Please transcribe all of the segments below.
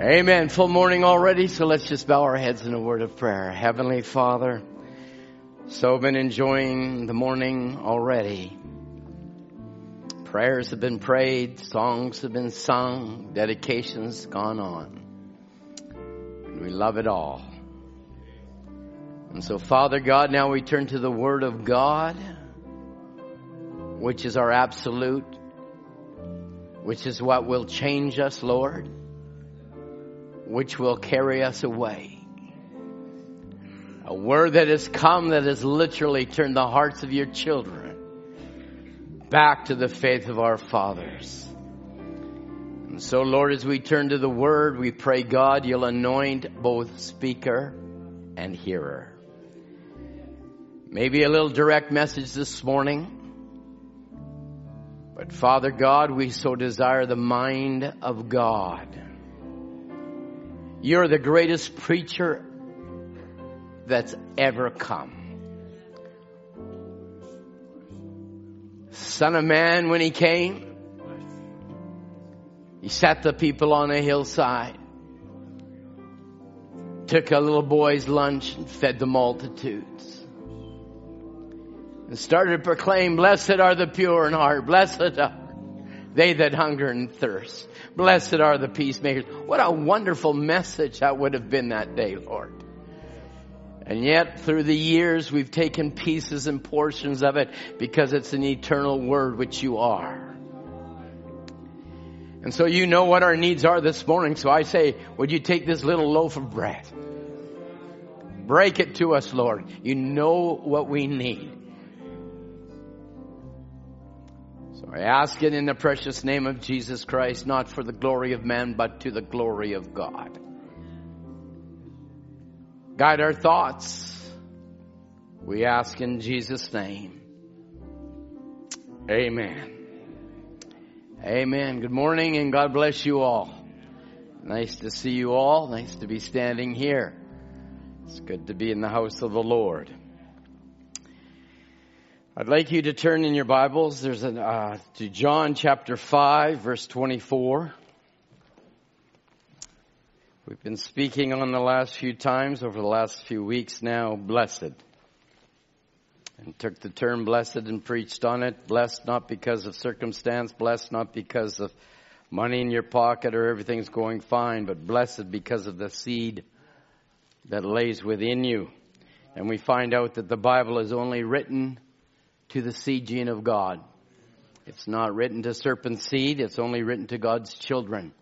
Amen. Full morning already, so let's just bow our heads in a word of prayer. Heavenly Father, so been enjoying the morning already. Prayers have been prayed, songs have been sung, dedications gone on. And we love it all. And so Father God, now we turn to the Word of God, which is our absolute, which is what will change us, Lord which will carry us away. A word that has come that has literally turned the hearts of your children back to the faith of our fathers. And so, Lord, as we turn to the word, we pray, God, you'll anoint both speaker and hearer. Maybe a little direct message this morning. But Father God, we so desire the mind of God you're the greatest preacher that's ever come. Son of man, when he came, he sat the people on a hillside, took a little boy's lunch and fed the multitudes. And started to proclaim, blessed are the pure in heart, blessed are they that hunger and thirst. Blessed are the peacemakers. What a wonderful message that would have been that day, Lord. And yet, through the years, we've taken pieces and portions of it because it's an eternal word, which you are. And so you know what our needs are this morning. So I say, would you take this little loaf of bread? Break it to us, Lord. You know what we need. I ask it in the precious name of Jesus Christ, not for the glory of man, but to the glory of God. Guide our thoughts. We ask in Jesus' name. Amen. Amen. Good morning and God bless you all. Nice to see you all. Nice to be standing here. It's good to be in the house of the Lord. I'd like you to turn in your Bibles. There's an, uh, to John chapter 5 verse 24. We've been speaking on the last few times over the last few weeks now, blessed. And took the term blessed and preached on it. Blessed not because of circumstance, blessed not because of money in your pocket or everything's going fine, but blessed because of the seed that lays within you. And we find out that the Bible is only written to the seed gene of God. It's not written to serpent seed, it's only written to God's children.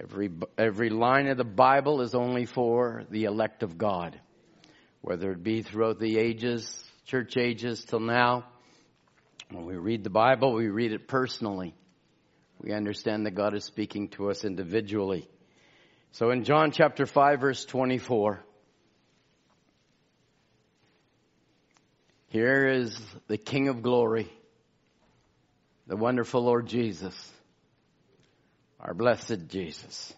Every, every line of the Bible is only for the elect of God. Whether it be throughout the ages, church ages till now, when we read the Bible, we read it personally. We understand that God is speaking to us individually. So in John chapter 5 verse 24, Here is the King of glory, the wonderful Lord Jesus, our blessed Jesus.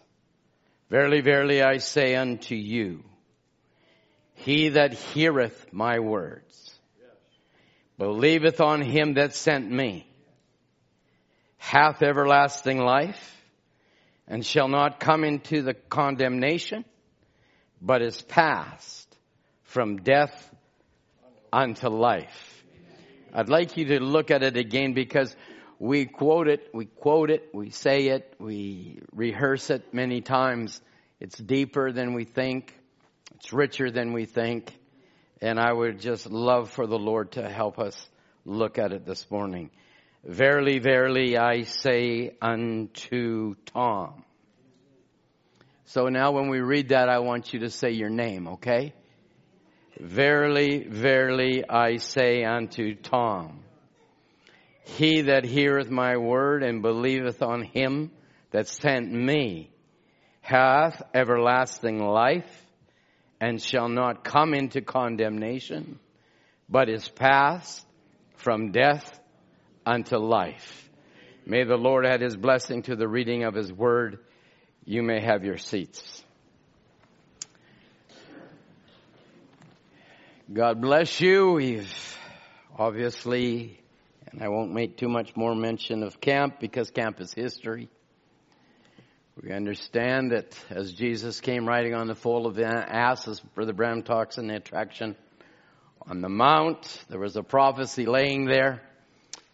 Verily, verily, I say unto you, he that heareth my words, believeth on him that sent me, hath everlasting life, and shall not come into the condemnation, but is passed from death unto life. I'd like you to look at it again because we quote it, we quote it, we say it, we rehearse it many times. It's deeper than we think. It's richer than we think. And I would just love for the Lord to help us look at it this morning. Verily, verily, I say unto Tom. So now when we read that, I want you to say your name, okay? Verily, verily, I say unto Tom, he that heareth my word and believeth on him that sent me hath everlasting life and shall not come into condemnation, but is passed from death unto life. May the Lord add his blessing to the reading of his word. You may have your seats. God bless you. We've obviously, and I won't make too much more mention of camp because camp is history. We understand that as Jesus came riding on the foal of the ass, as Brother Branham talks in the attraction on the mount, there was a prophecy laying there.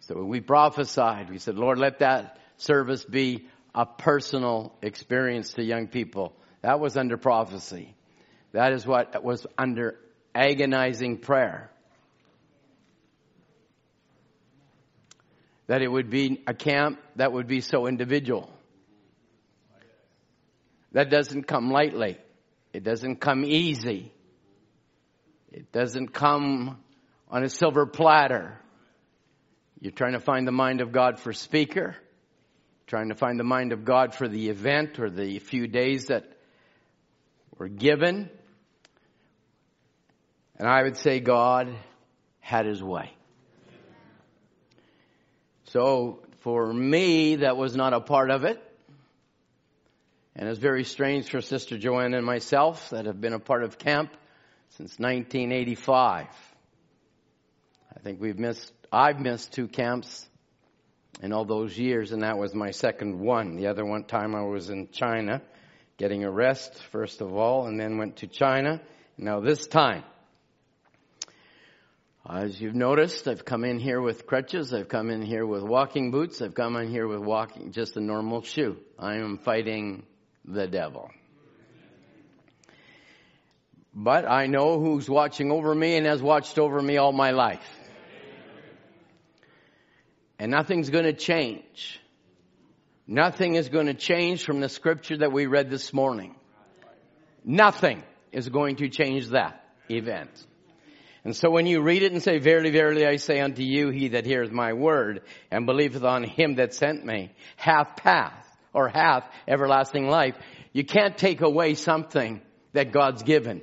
So we prophesied. We said, Lord, let that service be a personal experience to young people. That was under prophecy. That is what was under agonizing prayer. That it would be a camp that would be so individual. That doesn't come lightly. It doesn't come easy. It doesn't come on a silver platter. You're trying to find the mind of God for speaker, trying to find the mind of God for the event or the few days that were given. And I would say God had his way. So for me, that was not a part of it. And it's very strange for Sister Joanne and myself that have been a part of camp since 1985. I think we've missed, I've missed two camps in all those years, and that was my second one. The other one time I was in China, getting a rest, first of all, and then went to China. Now this time, as you've noticed, I've come in here with crutches. I've come in here with walking boots. I've come in here with walking, just a normal shoe. I am fighting the devil. But I know who's watching over me and has watched over me all my life. And nothing's going to change. Nothing is going to change from the scripture that we read this morning. Nothing is going to change that event. And so when you read it and say, Verily, verily, I say unto you, he that heareth my word and believeth on him that sent me hath path or hath everlasting life, you can't take away something that God's given.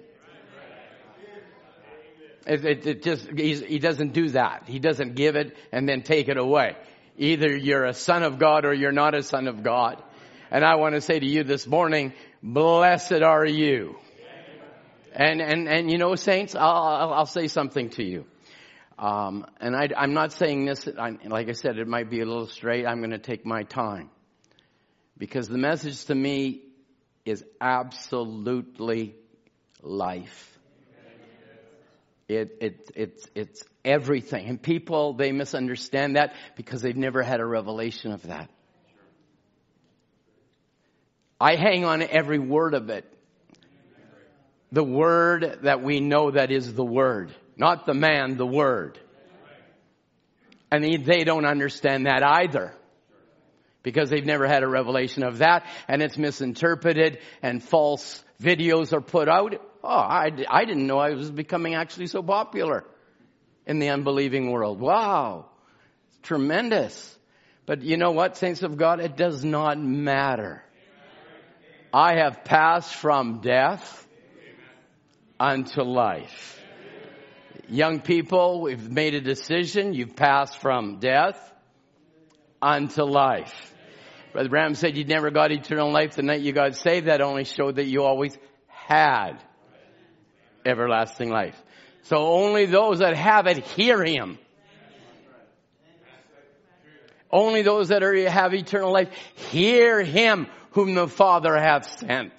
It, it, it just, he doesn't do that. He doesn't give it and then take it away. Either you're a son of God or you're not a son of God. And I want to say to you this morning, blessed are you. And, and, and you know, saints, I'll, I'll say something to you. Um, and I, am not saying this, I, like I said, it might be a little straight. I'm going to take my time. Because the message to me is absolutely life. It, it, it's, it's everything. And people, they misunderstand that because they've never had a revelation of that. I hang on every word of it. The word that we know that is the word. Not the man, the word. And they don't understand that either. Because they've never had a revelation of that and it's misinterpreted and false videos are put out. Oh, I, I didn't know I was becoming actually so popular in the unbelieving world. Wow. Tremendous. But you know what, saints of God? It does not matter. I have passed from death unto life. Young people, we've made a decision. You've passed from death unto life. Brother Branham said you never got eternal life the night you got saved. That only showed that you always had everlasting life. So only those that have it hear him. Only those that are, have eternal life hear him whom the Father hath sent.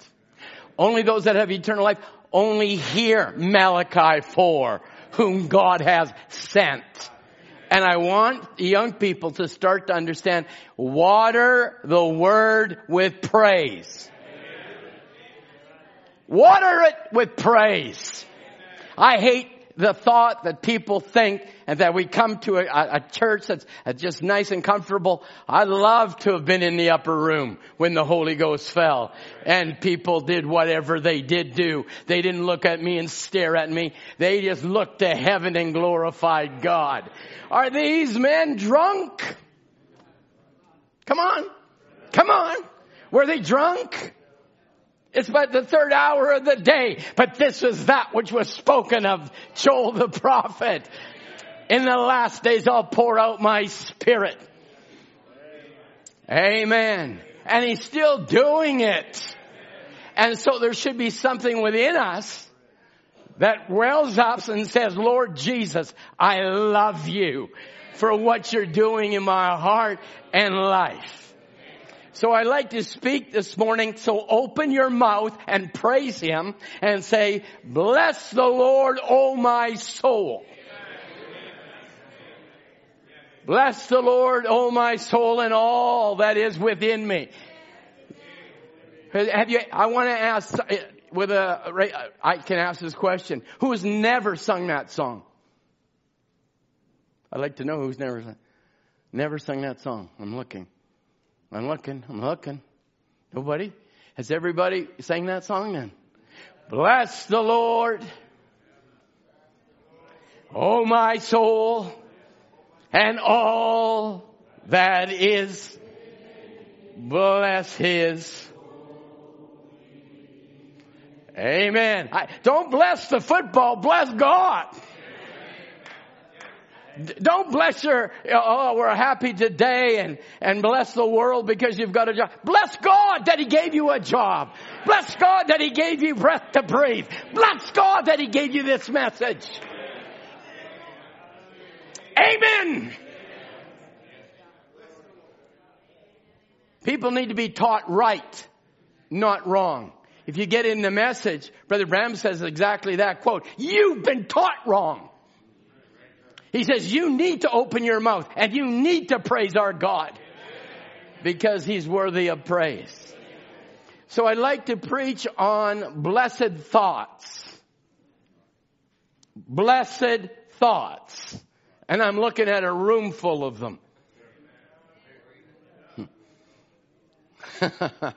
Only those that have eternal life only hear Malachi 4, whom God has sent. And I want young people to start to understand, water the word with praise. Water it with praise. I hate the thought that people think and that we come to a, a, church that's just nice and comfortable. I love to have been in the upper room when the Holy Ghost fell and people did whatever they did do. They didn't look at me and stare at me. They just looked to heaven and glorified God. Are these men drunk? Come on. Come on. Were they drunk? It's but the third hour of the day. But this is that which was spoken of Joel the prophet. In the last days I'll pour out my spirit. Amen. And he's still doing it. And so there should be something within us that wells up and says, Lord Jesus, I love you for what you're doing in my heart and life. So I like to speak this morning. So open your mouth and praise Him and say, bless the Lord, O my soul. Bless the Lord, O my soul, and all that is within me. Have you, I want to ask, uh, with a, I can ask this question. Who has never sung that song? I'd like to know who's never, never sung that song. I'm looking. I'm looking, I'm looking. Nobody? Has everybody sang that song then? Bless the Lord. Oh my soul and all that is bless his Amen. I, don't bless the football, bless God. Don't bless your, oh, we're happy today and, and bless the world because you've got a job. Bless God that He gave you a job. Bless God that He gave you breath to breathe. Bless God that He gave you this message. Amen. People need to be taught right, not wrong. If you get in the message, Brother Branham says exactly that quote. You've been taught wrong. He says you need to open your mouth and you need to praise our God because he's worthy of praise. So I like to preach on blessed thoughts. Blessed thoughts. And I'm looking at a room full of them.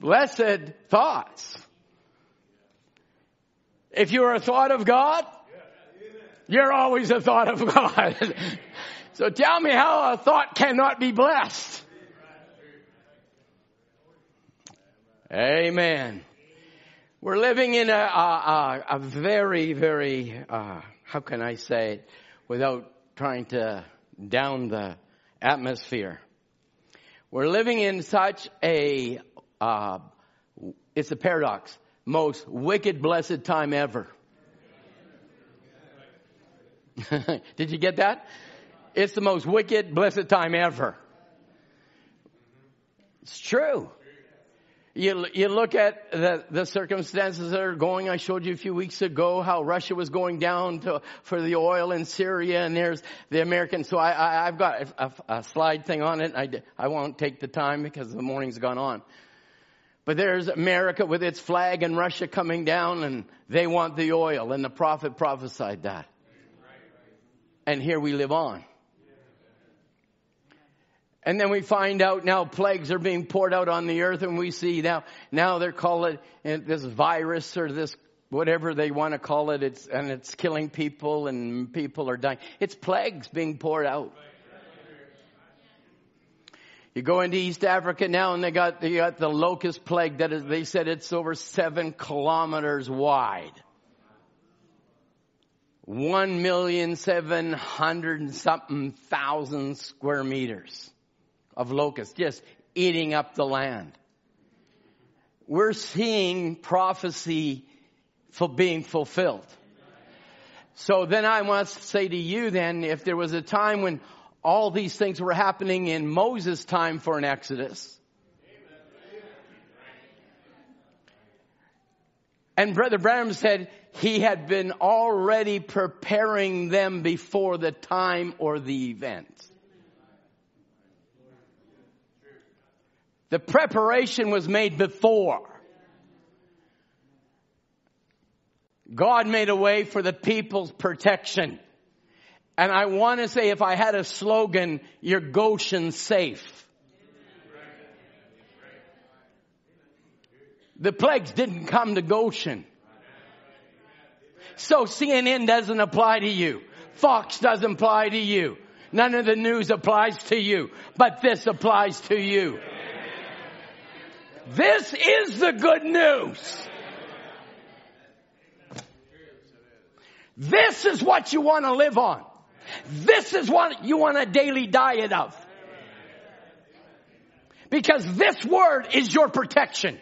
blessed thoughts. If you're a thought of God, you're always a thought of God. so tell me how a thought cannot be blessed. Amen. We're living in a, a, a very, very, uh, how can I say it without trying to down the atmosphere? We're living in such a, uh, it's a paradox, most wicked blessed time ever. Did you get that? It's the most wicked, blessed time ever. It's true. You, you look at the, the circumstances that are going. I showed you a few weeks ago how Russia was going down to, for the oil in Syria and there's the American. So I, I, have got a, a, slide thing on it. I, I won't take the time because the morning's gone on. But there's America with its flag and Russia coming down and they want the oil and the prophet prophesied that and here we live on. And then we find out now plagues are being poured out on the earth and we see now, now they're calling it this virus or this whatever they want to call it, it's, and it's killing people and people are dying. It's plagues being poured out. You go into East Africa now and they got, they got the locust plague that is, they said it's over seven kilometers wide one million seven hundred something thousand square meters of locusts just eating up the land. We're seeing prophecy for being fulfilled. So then I must say to you then, if there was a time when all these things were happening in Moses' time for an Exodus, and Brother Branham said, he had been already preparing them before the time or the event. The preparation was made before. God made a way for the people's protection. And I want to say if I had a slogan, you're Goshen safe. The plagues didn't come to Goshen. So CNN doesn't apply to you. Fox doesn't apply to you. None of the news applies to you, but this applies to you. This is the good news. This is what you want to live on. This is what you want a daily diet of. Because this word is your protection.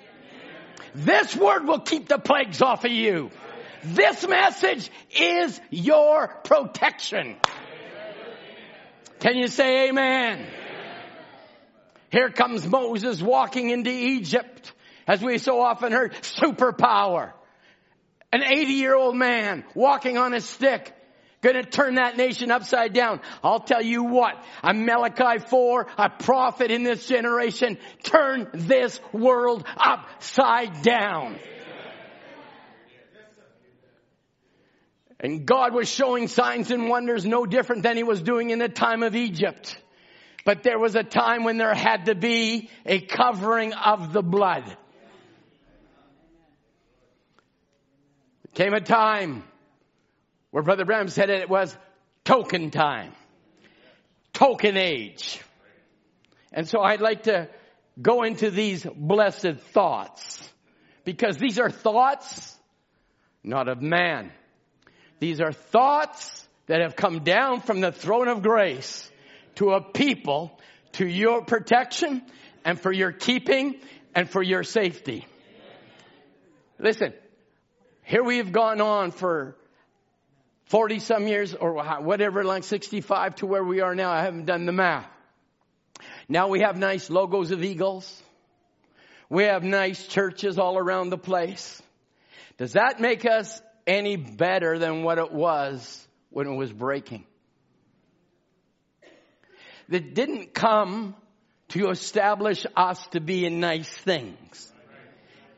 This word will keep the plagues off of you. This message is your protection. Can you say amen? Here comes Moses walking into Egypt, as we so often heard, superpower. An 80 year old man walking on a stick, gonna turn that nation upside down. I'll tell you what, I'm Malachi 4, a prophet in this generation, turn this world upside down. And God was showing signs and wonders no different than he was doing in the time of Egypt. But there was a time when there had to be a covering of the blood. There Came a time where Brother Branham said it was token time. Token age. And so I'd like to go into these blessed thoughts because these are thoughts not of man. These are thoughts that have come down from the throne of grace to a people to your protection and for your keeping and for your safety. Listen, here we have gone on for 40 some years or whatever, like 65 to where we are now. I haven't done the math. Now we have nice logos of eagles. We have nice churches all around the place. Does that make us any better than what it was when it was breaking. That didn't come to establish us to be in nice things.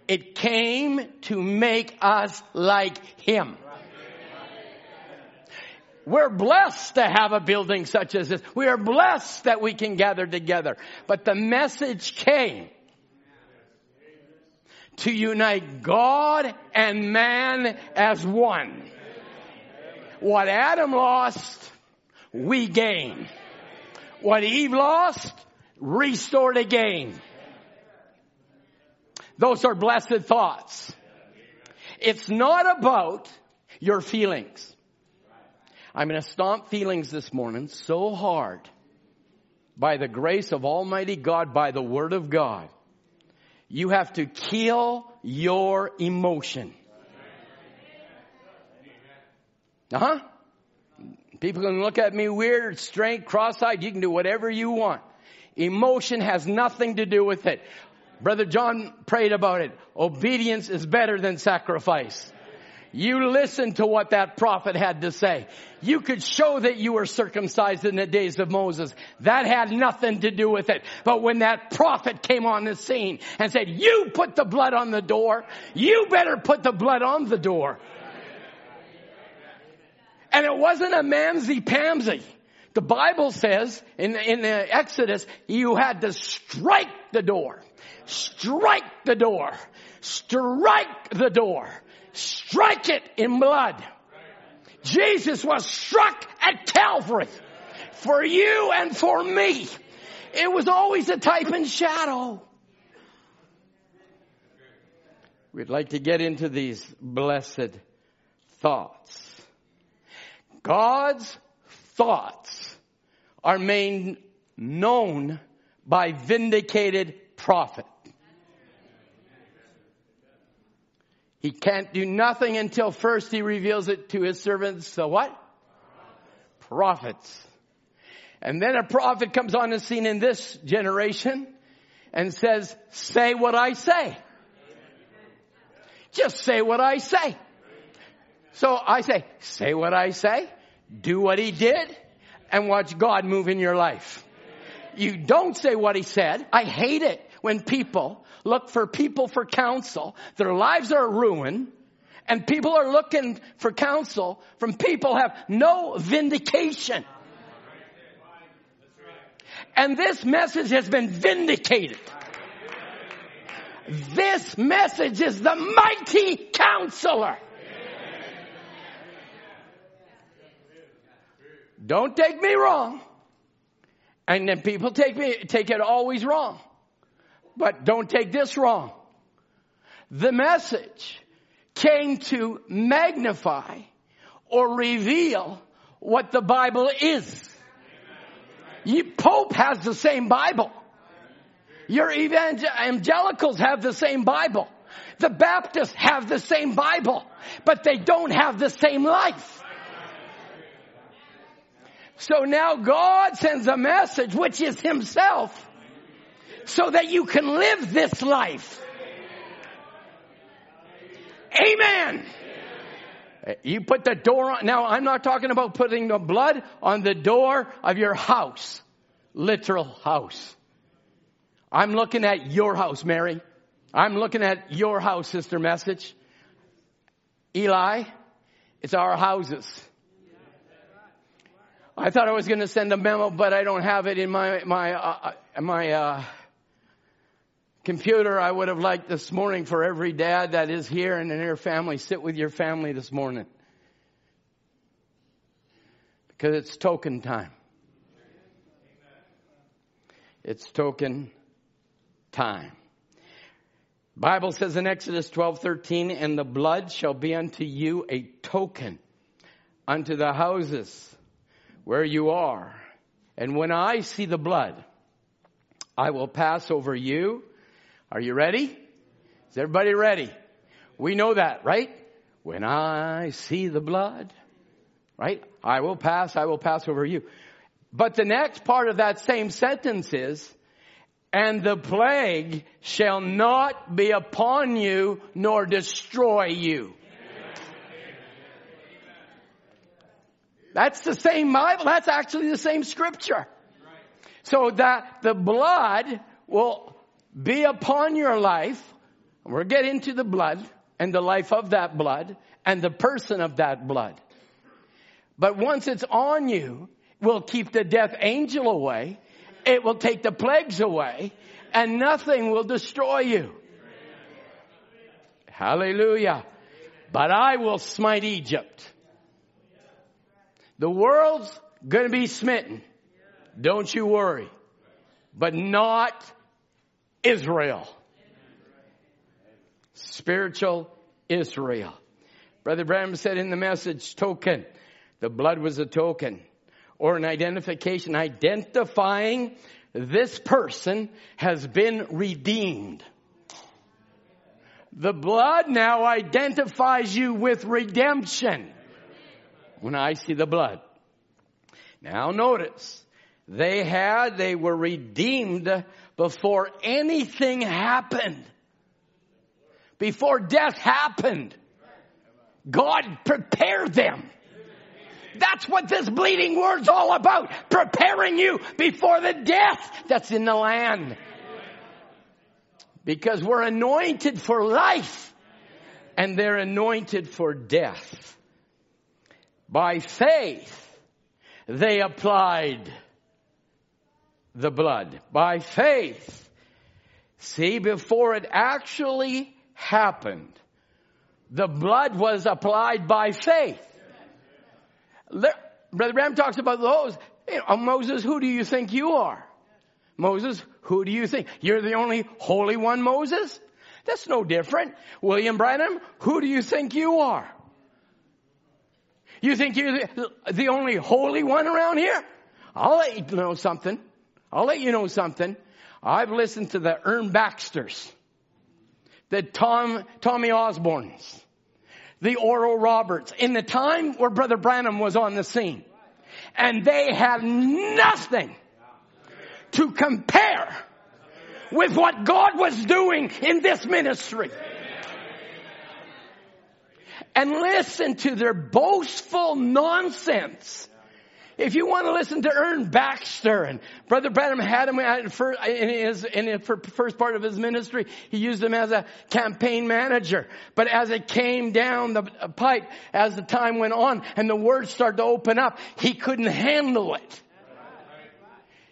It came to make us like Him. We're blessed to have a building such as this. We are blessed that we can gather together. But the message came to unite God and man as one. What Adam lost, we gain. What Eve lost, restored again. Those are blessed thoughts. It's not about your feelings. I'm going to stomp feelings this morning so hard by the grace of Almighty God, by the Word of God, you have to kill your emotion. Uh huh. People can look at me weird, straight, cross-eyed. You can do whatever you want. Emotion has nothing to do with it. Brother John prayed about it. Obedience is better than sacrifice. You listen to what that prophet had to say. You could show that you were circumcised in the days of Moses. That had nothing to do with it. But when that prophet came on the scene and said, you put the blood on the door, you better put the blood on the door. And it wasn't a mamsy pamsy. The Bible says in, in the Exodus, you had to strike the door. Strike the door. Strike the door strike it in blood. Jesus was struck at Calvary for you and for me. It was always a type and shadow. We'd like to get into these blessed thoughts. God's thoughts are made known by vindicated prophet. He can't do nothing until first he reveals it to his servants, the what? Prophets. And then a prophet comes on the scene in this generation and says, say what I say. Just say what I say. So I say, say what I say, do what he did, and watch God move in your life. You don't say what he said. I hate it when people look for people for counsel. Their lives are ruined and people are looking for counsel from people have no vindication. And this message has been vindicated. This message is the mighty counselor. Don't take me wrong. And then people take me, take it always wrong. But don't take this wrong. The message came to magnify or reveal what the Bible is. You, Pope has the same Bible. Your evangelicals have the same Bible. The Baptists have the same Bible, but they don't have the same life. So now God sends a message, which is Himself, so that you can live this life. Amen. You put the door on. Now, I'm not talking about putting the blood on the door of your house. Literal house. I'm looking at your house, Mary. I'm looking at your house, Sister Message. Eli, it's our houses. I thought I was going to send a memo, but I don't have it in my my uh, uh, my uh, computer. I would have liked this morning for every dad that is here and in their family, sit with your family this morning because it's token time. It's token time. Bible says in Exodus 12:13 and the blood shall be unto you a token unto the houses where you are and when I see the blood I will pass over you are you ready is everybody ready we know that right when I see the blood right I will pass I will pass over you but the next part of that same sentence is and the plague shall not be upon you nor destroy you. That's the same Bible. That's actually the same scripture. So that the blood will be upon your life. We'll get into the blood and the life of that blood and the person of that blood. But once it's on you, will keep the death angel away it will take the plagues away and nothing will destroy you. Hallelujah. But I will smite Egypt. The world's going to be smitten. Don't you worry. But not Israel. Spiritual Israel. Brother Branham said in the message, token. The blood was a token or an identification identifying this person has been redeemed. The blood now identifies you with redemption. When I see the blood. Now notice, they had, they were redeemed before anything happened. Before death happened. God prepared them. That's what this bleeding word's all about. Preparing you before the death that's in the land. Because we're anointed for life and they're anointed for death. By faith, they applied the blood. By faith. See, before it actually happened, the blood was applied by faith. Brother Branham talks about those. Oh, Moses, who do you think you are? Moses, who do you think? You're the only holy one, Moses? That's no different. William Branham, who do you think you are? You think you're the only holy one around here? I'll let you know something. I'll let you know something. I've listened to the Ern Baxters, the Tom, Tommy Osborns, the Oral Roberts in the time where Brother Branham was on the scene. And they have nothing to compare with what God was doing in this ministry. And listen to their boastful nonsense if you want to listen to Ern Baxter and Brother Branham had him in his, in his first part of his ministry, he used him as a campaign manager. But as it came down the pipe, as the time went on and the words started to open up, he couldn't handle it.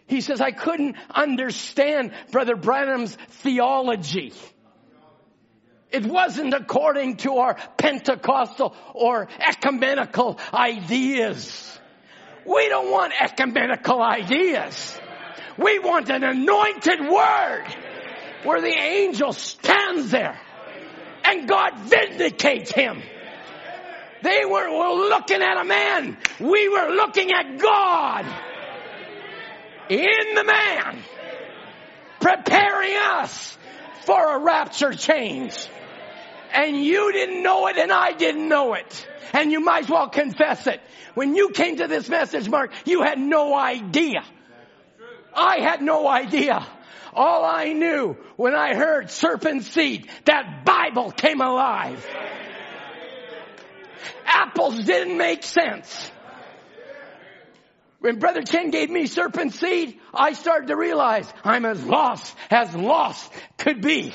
He says, I couldn't understand Brother Branham's theology. It wasn't according to our Pentecostal or ecumenical ideas. We don't want ecumenical ideas. We want an anointed word where the angel stands there and God vindicates him. They were, were looking at a man. We were looking at God in the man, preparing us for a rapture change. And you didn't know it and I didn't know it. And you might as well confess it. When you came to this message, Mark, you had no idea. I had no idea. All I knew when I heard serpent seed, that Bible came alive. Apples didn't make sense. When Brother Ken gave me serpent seed, I started to realize I'm as lost as lost could be.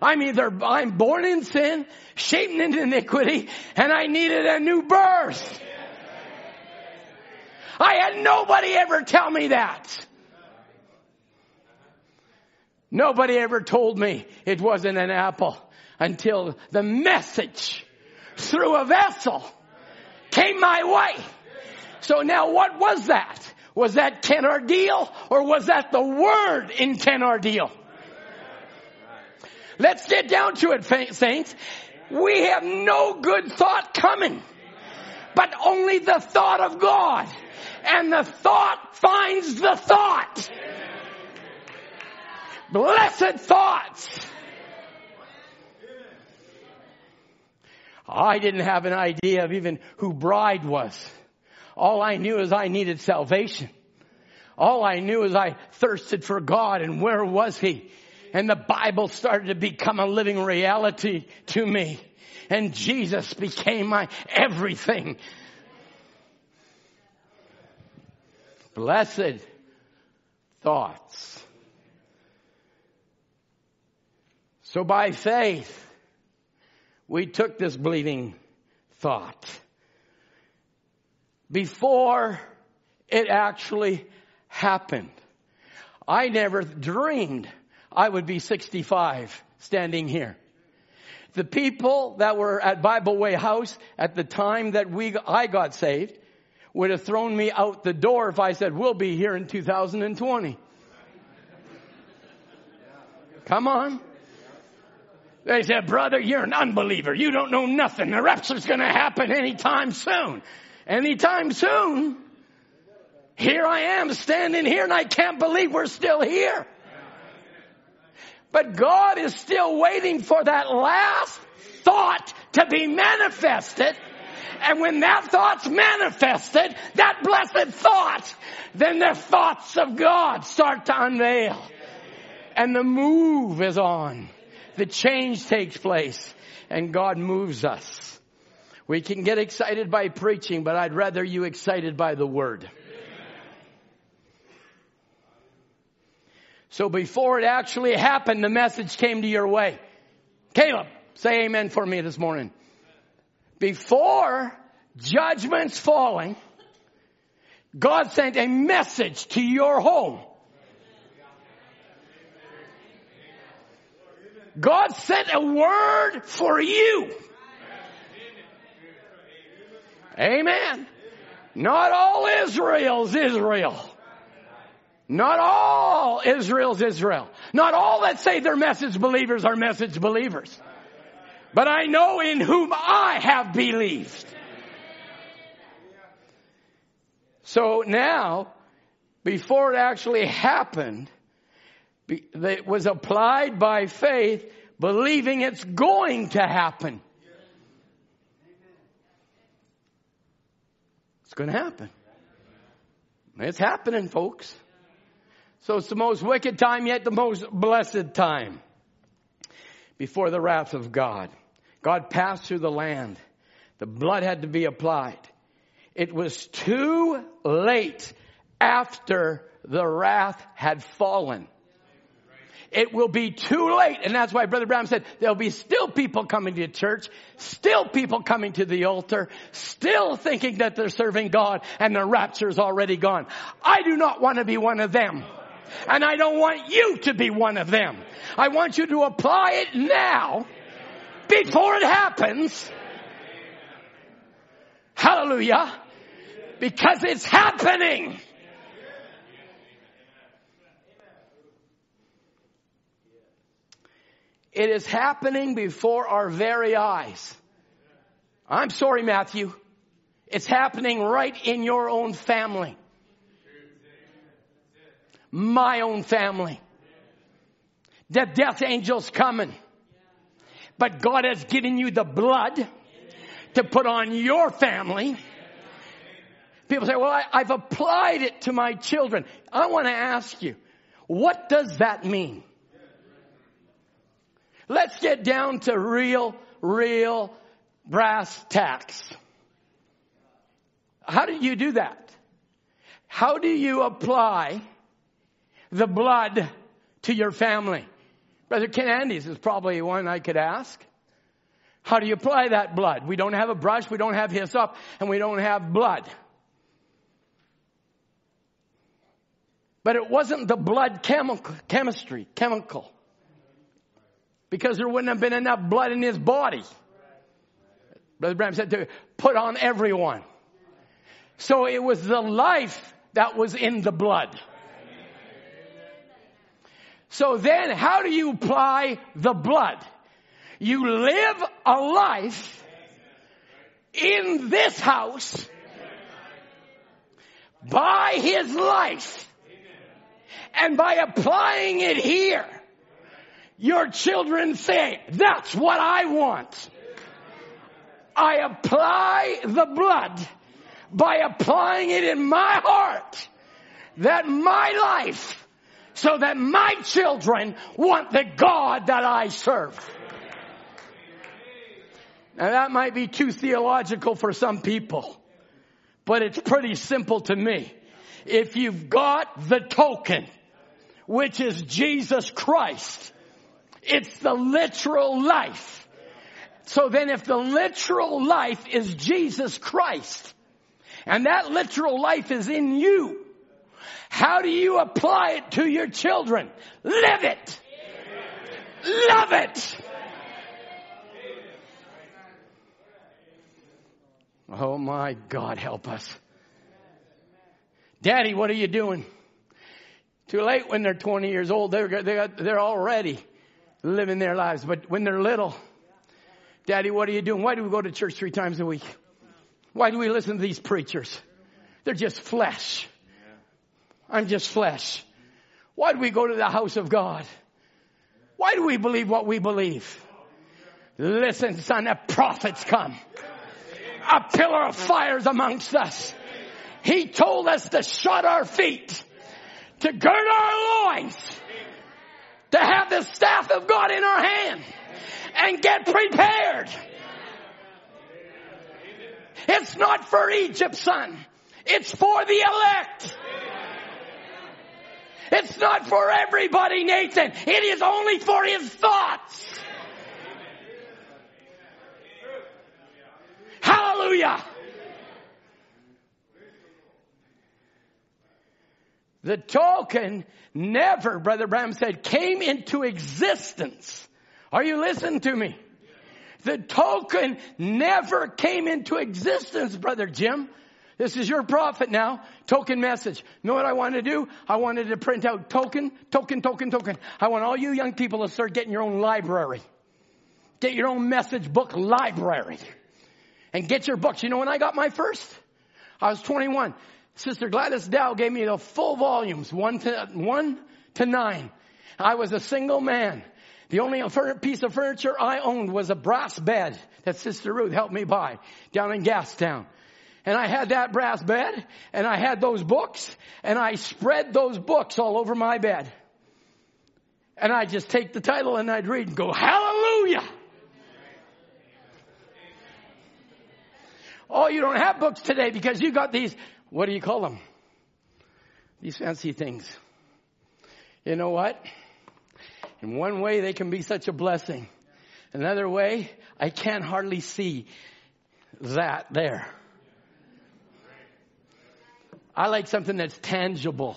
I'm either, I'm born in sin, shaped in iniquity, and I needed a new birth. I had nobody ever tell me that. Nobody ever told me it wasn't an apple until the message through a vessel came my way. So now what was that? Was that Ken Ardeel or was that the word in Ken Ardeel? Let's get down to it, saints. We have no good thought coming, but only the thought of God. And the thought finds the thought. Blessed thoughts. I didn't have an idea of even who bride was. All I knew is I needed salvation. All I knew is I thirsted for God and where was He? And the Bible started to become a living reality to me. And Jesus became my everything. Blessed thoughts. So by faith, we took this bleeding thought before it actually happened. I never dreamed I would be 65 standing here. The people that were at Bible Way House at the time that we, I got saved would have thrown me out the door if I said, we'll be here in 2020. Come on. They said, brother, you're an unbeliever. You don't know nothing. The rapture's going to happen anytime soon. Anytime soon. Here I am standing here and I can't believe we're still here. But God is still waiting for that last thought to be manifested. And when that thought's manifested, that blessed thought, then the thoughts of God start to unveil. And the move is on the change takes place and God moves us. We can get excited by preaching, but I'd rather you excited by the word. So before it actually happened, the message came to your way. Caleb, say amen for me this morning. Before judgment's falling, God sent a message to your home. God sent a word for you. Amen. Not all Israel's Israel. Not all Israel's Israel. Not all that say they're message believers are message believers. But I know in whom I have believed. So now, before it actually happened, it was applied by faith, believing it's going to happen. It's going to happen. It's happening, folks. So it's the most wicked time yet the most blessed time before the wrath of God. God passed through the land. The blood had to be applied. It was too late after the wrath had fallen it will be too late. And that's why Brother Branham said there'll be still people coming to church, still people coming to the altar, still thinking that they're serving God and the rapture's already gone. I do not want to be one of them. And I don't want you to be one of them. I want you to apply it now before it happens. Hallelujah. Because it's happening. It is happening before our very eyes. I'm sorry, Matthew. It's happening right in your own family. My own family. The death angel's coming. But God has given you the blood to put on your family. People say, well, I, have applied it to my children. I want to ask you, What does that mean? Let's get down to real, real brass tacks. How do you do that? How do you apply the blood to your family? Brother Ken Andes is probably one I could ask. How do you apply that blood? We don't have a brush, we don't have hyssop, and we don't have blood. But it wasn't the blood chemical, chemistry, chemical. Because there wouldn't have been enough blood in his body. Brother Branham said to put on everyone. So it was the life that was in the blood. So then how do you apply the blood? You live a life in this house by his life and by applying it here, your children say, that's what I want. I apply the blood by applying it in my heart that my life so that my children want the God that I serve. Now that might be too theological for some people, but it's pretty simple to me. If you've got the token, which is Jesus Christ, it's the literal life. So then if the literal life is Jesus Christ, and that literal life is in you, how do you apply it to your children? Live it. Love it. Oh my God, help us. Daddy, what are you doing? Too late when they're 20 years old. They're, they're, they're already living their lives. But when they're little, Daddy, what are you doing? Why do we go to church three times a week? Why do we listen to these preachers? They're just flesh. I'm just flesh. Why do we go to the house of God? Why do we believe what we believe? Listen, son, a prophet's come. A pillar of fires amongst us. He told us to shut our feet, to gird our loins, to have the staff of God in our hand and get prepared. It's not for Egypt, son. It's for the elect. It's not for everybody, Nathan. It is only for his thoughts. Hallelujah. The token never, Brother Branham said, came into existence. Are you listening to me? The token never came into existence, Brother Jim. This is your prophet now. Token message. Know what I wanted to do? I wanted to print out token, token, token, token. I want all you young people to start getting your own library. Get your own message book library. And get your books. You know when I got my first? I was 21. Sister Gladys Dow gave me the full volumes, one to, one to nine. I was a single man. The only piece of furniture I owned was a brass bed that Sister Ruth helped me buy down in Gastown. And I had that brass bed and I had those books and I spread those books all over my bed. And I'd just take the title and I'd read and go, hallelujah. Oh, you don't have books today because you got these, what do you call them? These fancy things. You know what? In one way, they can be such a blessing. Another way, I can't hardly see that there. I like something that's tangible.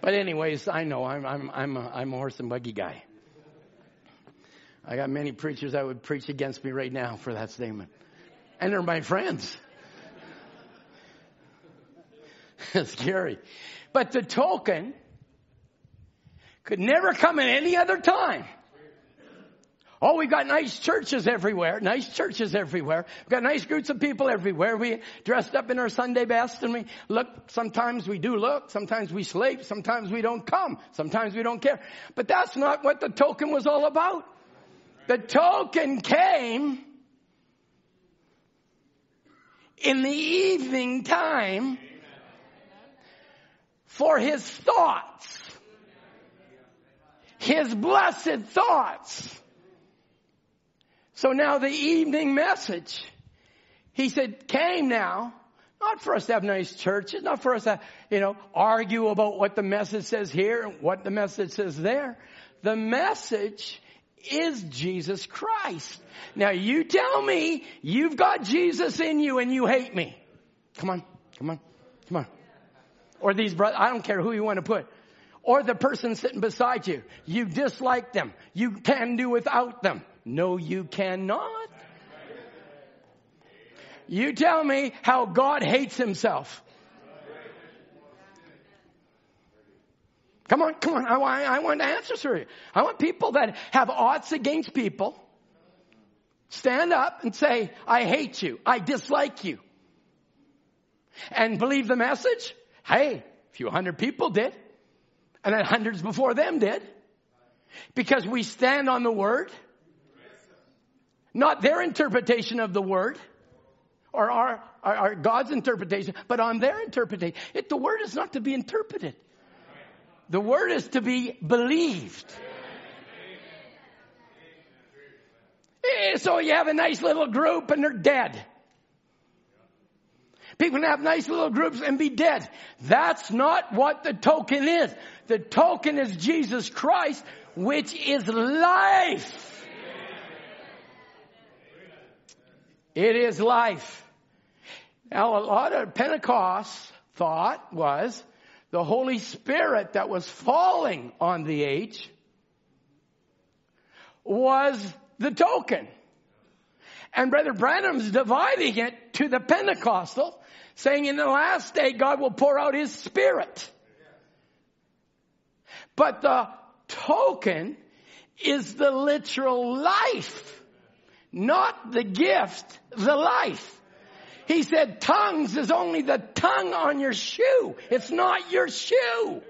But anyways, I know I'm, I'm, I'm, a, I'm a horse and buggy guy. I got many preachers that would preach against me right now for that statement. And they're my friends. scary. But the token could never come at any other time. Oh, we've got nice churches everywhere, nice churches everywhere. We've got nice groups of people everywhere. We dressed up in our Sunday best and we look, sometimes we do look, sometimes we sleep, sometimes we don't come, sometimes we don't care. But that's not what the token was all about. The token came in the evening time for his thoughts his blessed thoughts. So now the evening message, he said, came now, not for us to have nice churches, not for us to, you know, argue about what the message says here and what the message says there. The message is Jesus Christ. Now you tell me you've got Jesus in you and you hate me. Come on, come on, come on. Or these brothers, I don't care who you want to put. Or the person sitting beside you. You dislike them. You can do without them. No, you cannot. You tell me how God hates himself. Come on, come on. I, want, I want answers for you. I want people that have odds against people stand up and say, I hate you. I dislike you. And believe the message. Hey, a few hundred people did. And then hundreds before them did. Because we stand on the word. Not their interpretation of the word or our, our, our God's interpretation, but on their interpretation. It, the word is not to be interpreted. The word is to be believed. Eh, so you have a nice little group and they're dead. People can have nice little groups and be dead. That's not what the token is. The token is Jesus Christ, which is life. It is life. Now a lot of Pentecost thought was the Holy Spirit that was falling on the age was the token. And Brother Branham's dividing it to the Pentecostal, saying in the last day God will pour out His Spirit. But the token is the literal life, not the gift, the life. He said tongues is only the tongue on your shoe. It's not your shoe.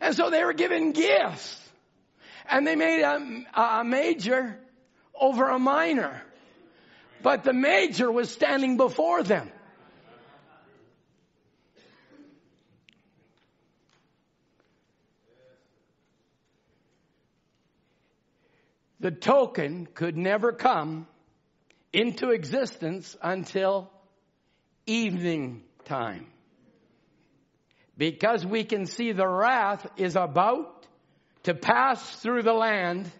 And so they were given gifts. And they made a, a major over a minor. But the major was standing before them. The token could never come into existence until evening time. Because we can see the wrath is about to pass through the land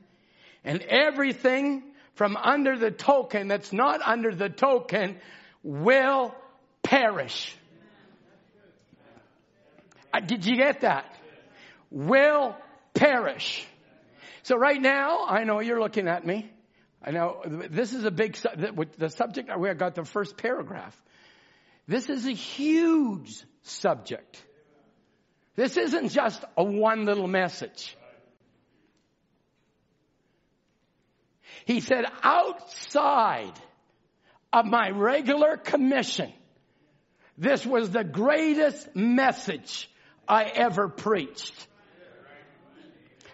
and everything from under the token that's not under the token will perish. Uh, did you get that? Will perish. So right now, I know you're looking at me. I know this is a big, the subject, we got the first paragraph. This is a huge subject. This isn't just a one little message. He said, outside of my regular commission, this was the greatest message I ever preached.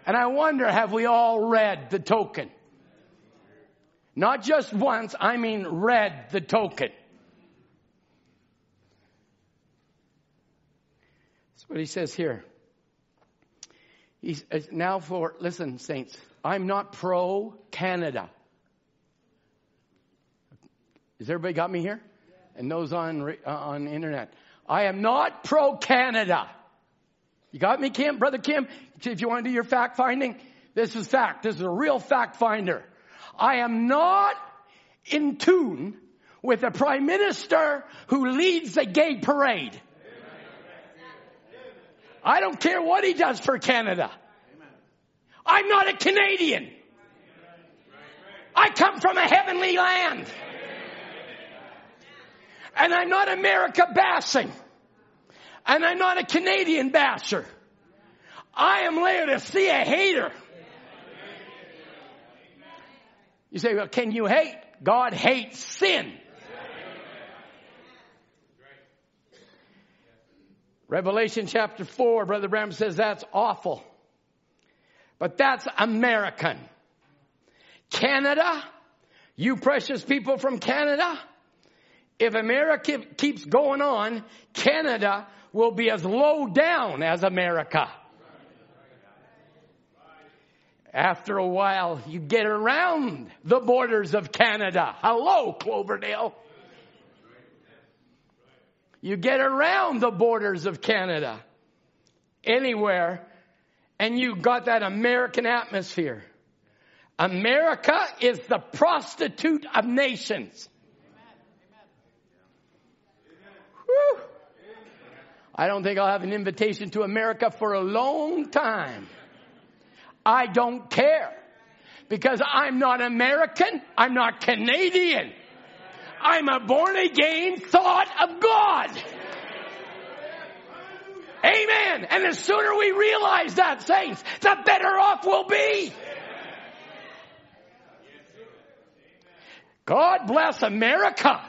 And I wonder, have we all read the token? Not just once, I mean read the token. That's what he says here. He's uh, now for, listen, saints, I'm not pro Canada. Has everybody got me here? And those on, uh, on internet. I am not pro Canada. You got me, Kim? Brother Kim? If you want to do your fact finding, this is fact. This is a real fact finder. I am not in tune with a prime minister who leads a gay parade. I don't care what he does for Canada. I'm not a Canadian. I come from a heavenly land. And I'm not America bashing. And I'm not a Canadian basher. I am Laodicea hater. You say, well, can you hate? God hates sin. Revelation chapter 4, Brother Branham says that's awful. But that's American. Canada, you precious people from Canada, if America keeps going on, Canada will be as low down as America. After a while, you get around the borders of Canada. Hello, Cloverdale. You get around the borders of Canada. Anywhere. And you got that American atmosphere. America is the prostitute of nations. Whew. I don't think I'll have an invitation to America for a long time. I don't care. Because I'm not American. I'm not Canadian. I'm a born again thought of God. Amen. And the sooner we realize that, saints, the better off we'll be. God bless America.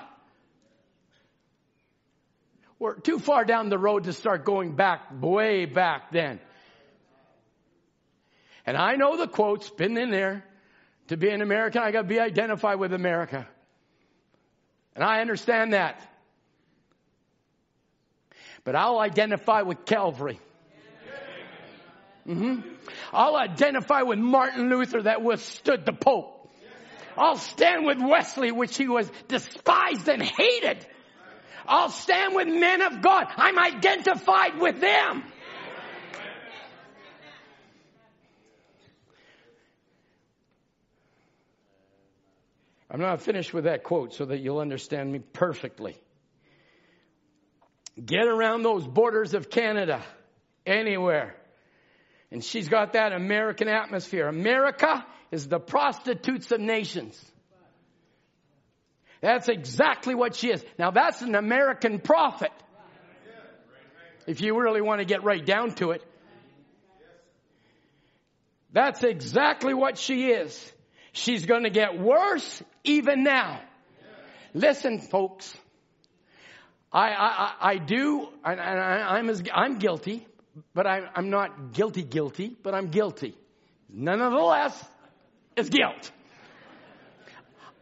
We're too far down the road to start going back, way back then. And I know the quote's been in there. To be an American, I gotta be identified with America. And I understand that. But I'll identify with Calvary. Mm-hmm. I'll identify with Martin Luther that withstood the Pope. I'll stand with Wesley, which he was despised and hated. I'll stand with men of God. I'm identified with them. I'm not finished with that quote so that you'll understand me perfectly. Get around those borders of Canada, anywhere. And she's got that American atmosphere. America is the prostitutes of nations. That's exactly what she is. Now that's an American prophet. If you really want to get right down to it. That's exactly what she is. She's going to get worse even now. Listen, folks. I, I, I do, and I, am as, I'm guilty, but I, I'm not guilty guilty, but I'm guilty. Nonetheless, it's guilt.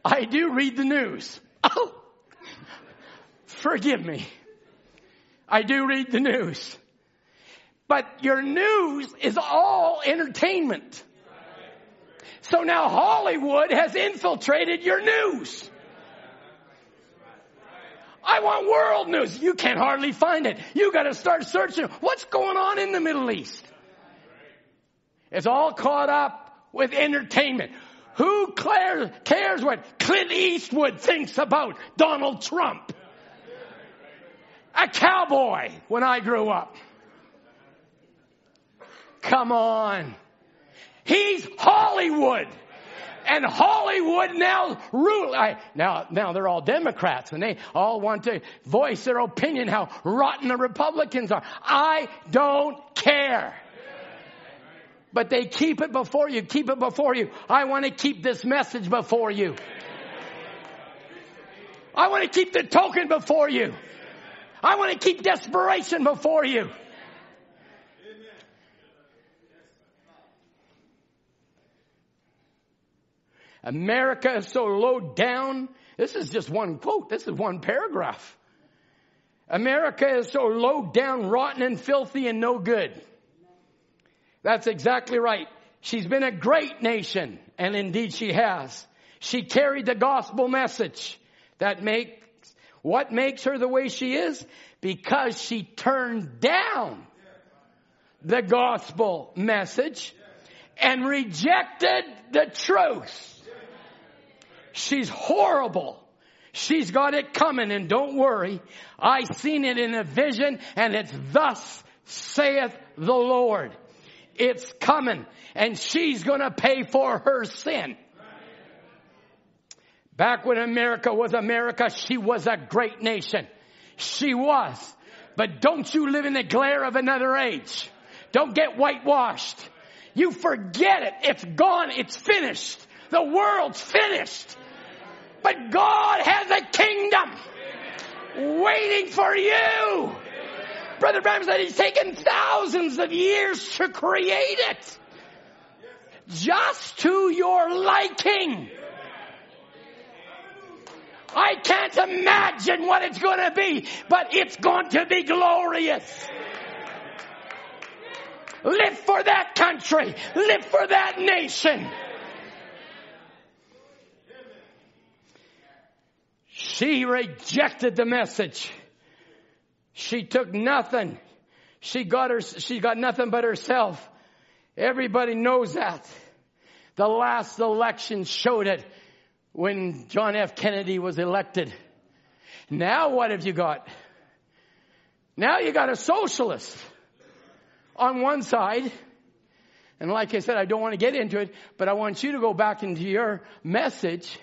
I do read the news. Oh, forgive me. I do read the news. But your news is all entertainment. So now Hollywood has infiltrated your news. I want world news. You can't hardly find it. You gotta start searching. What's going on in the Middle East? It's all caught up with entertainment. Who cares what Clint Eastwood thinks about Donald Trump? A cowboy when I grew up. Come on. He's Hollywood. And Hollywood now rule. Now, now they're all Democrats and they all want to voice their opinion how rotten the Republicans are. I don't care. But they keep it before you, keep it before you. I want to keep this message before you. I want to keep the token before you. I want to keep desperation before you. America is so low down. This is just one quote. This is one paragraph. America is so low down, rotten and filthy and no good. That's exactly right. She's been a great nation, and indeed she has. She carried the gospel message that makes, what makes her the way she is? Because she turned down the gospel message and rejected the truth. She's horrible. She's got it coming and don't worry. I seen it in a vision and it's thus saith the Lord. It's coming and she's gonna pay for her sin. Back when America was America, she was a great nation. She was. But don't you live in the glare of another age. Don't get whitewashed. You forget it. It's gone. It's finished. The world's finished. But God has a kingdom waiting for you. Brother Branham said he's taken thousands of years to create it. Just to your liking. I can't imagine what it's going to be, but it's going to be glorious. Live for that country. Live for that nation. She rejected the message. She took nothing. She got her, she got nothing but herself. Everybody knows that. The last election showed it when John F. Kennedy was elected. Now what have you got? Now you got a socialist on one side. And like I said, I don't want to get into it, but I want you to go back into your message.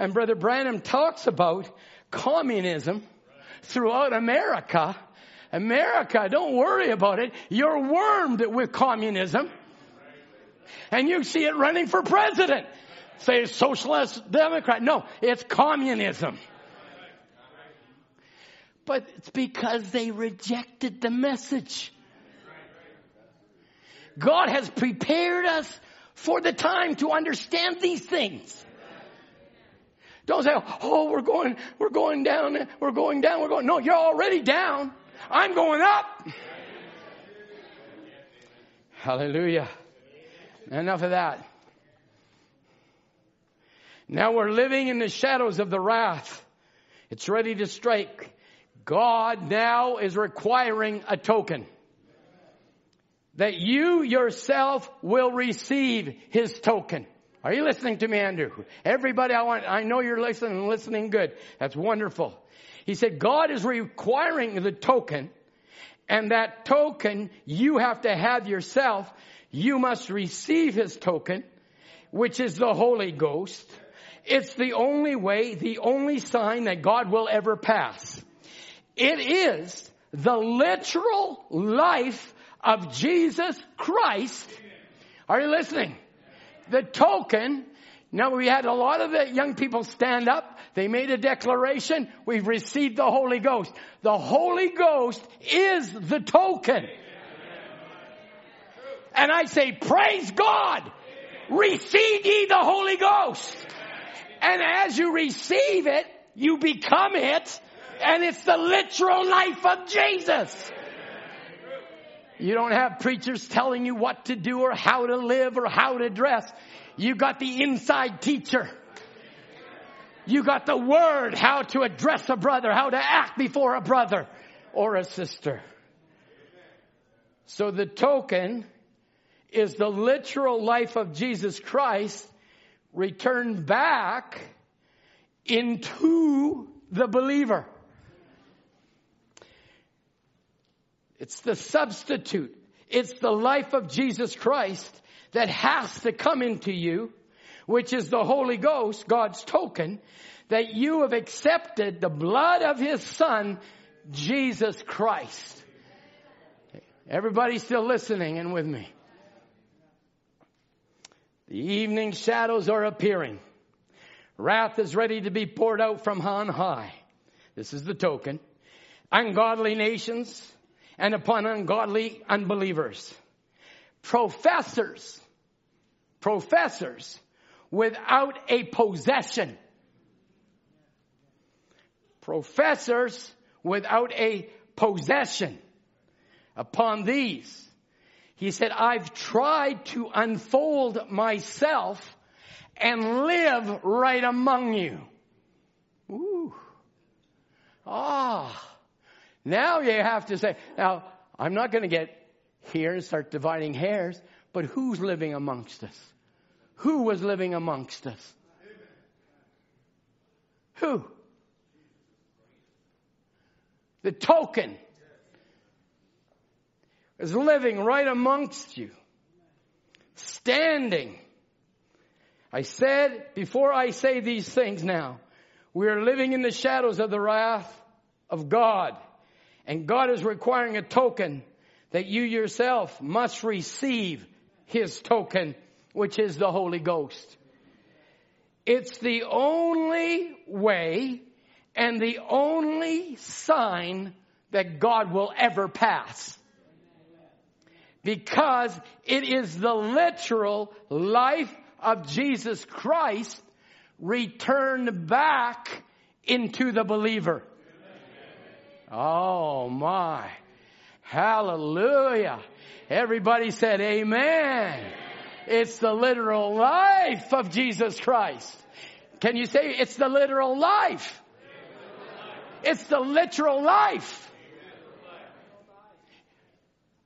And Brother Branham talks about communism throughout America. America, don't worry about it. You're wormed with communism. And you see it running for president. Say socialist Democrat. No, it's communism. But it's because they rejected the message. God has prepared us for the time to understand these things. Don't say, oh, we're going, we're going down, we're going down, we're going. No, you're already down. I'm going up. Hallelujah. Enough of that. Now we're living in the shadows of the wrath. It's ready to strike. God now is requiring a token that you yourself will receive his token. Are you listening to me, Andrew? Everybody, I want, I know you're listening listening good. That's wonderful. He said, God is requiring the token, and that token you have to have yourself. You must receive his token, which is the Holy Ghost. It's the only way, the only sign that God will ever pass. It is the literal life of Jesus Christ. Are you listening? The token. Now we had a lot of the young people stand up. They made a declaration. We've received the Holy Ghost. The Holy Ghost is the token. And I say, praise God. Receive ye the Holy Ghost. And as you receive it, you become it. And it's the literal life of Jesus. You don't have preachers telling you what to do or how to live or how to dress. You got the inside teacher. You got the word, how to address a brother, how to act before a brother or a sister. So the token is the literal life of Jesus Christ returned back into the believer. It's the substitute. It's the life of Jesus Christ that has to come into you, which is the Holy Ghost, God's token, that you have accepted the blood of His Son, Jesus Christ. Everybody still listening and with me? The evening shadows are appearing. Wrath is ready to be poured out from on high. This is the token. Ungodly nations, and upon ungodly unbelievers. Professors, professors without a possession. Professors without a possession. Upon these, he said, I've tried to unfold myself and live right among you. Ooh. Ah. Now you have to say, now, I'm not going to get here and start dividing hairs, but who's living amongst us? Who was living amongst us? Who? The token is living right amongst you, standing. I said, before I say these things now, we are living in the shadows of the wrath of God. And God is requiring a token that you yourself must receive His token, which is the Holy Ghost. It's the only way and the only sign that God will ever pass. Because it is the literal life of Jesus Christ returned back into the believer. Oh my. Hallelujah. Everybody said amen. It's the literal life of Jesus Christ. Can you say it's the literal life? It's the literal life.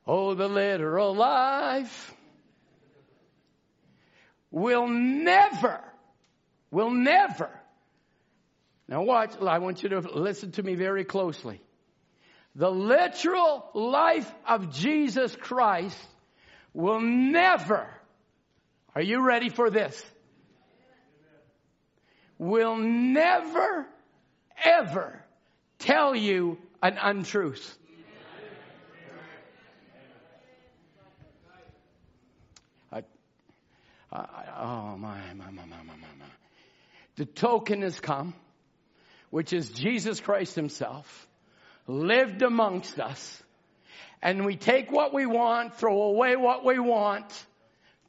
Oh, the literal life will never, will never. Now watch, I want you to listen to me very closely. The literal life of Jesus Christ will never, are you ready for this? Will never, ever tell you an untruth. I, I, oh my, my, my, my, my, my. The token has come, which is Jesus Christ himself lived amongst us and we take what we want, throw away what we want,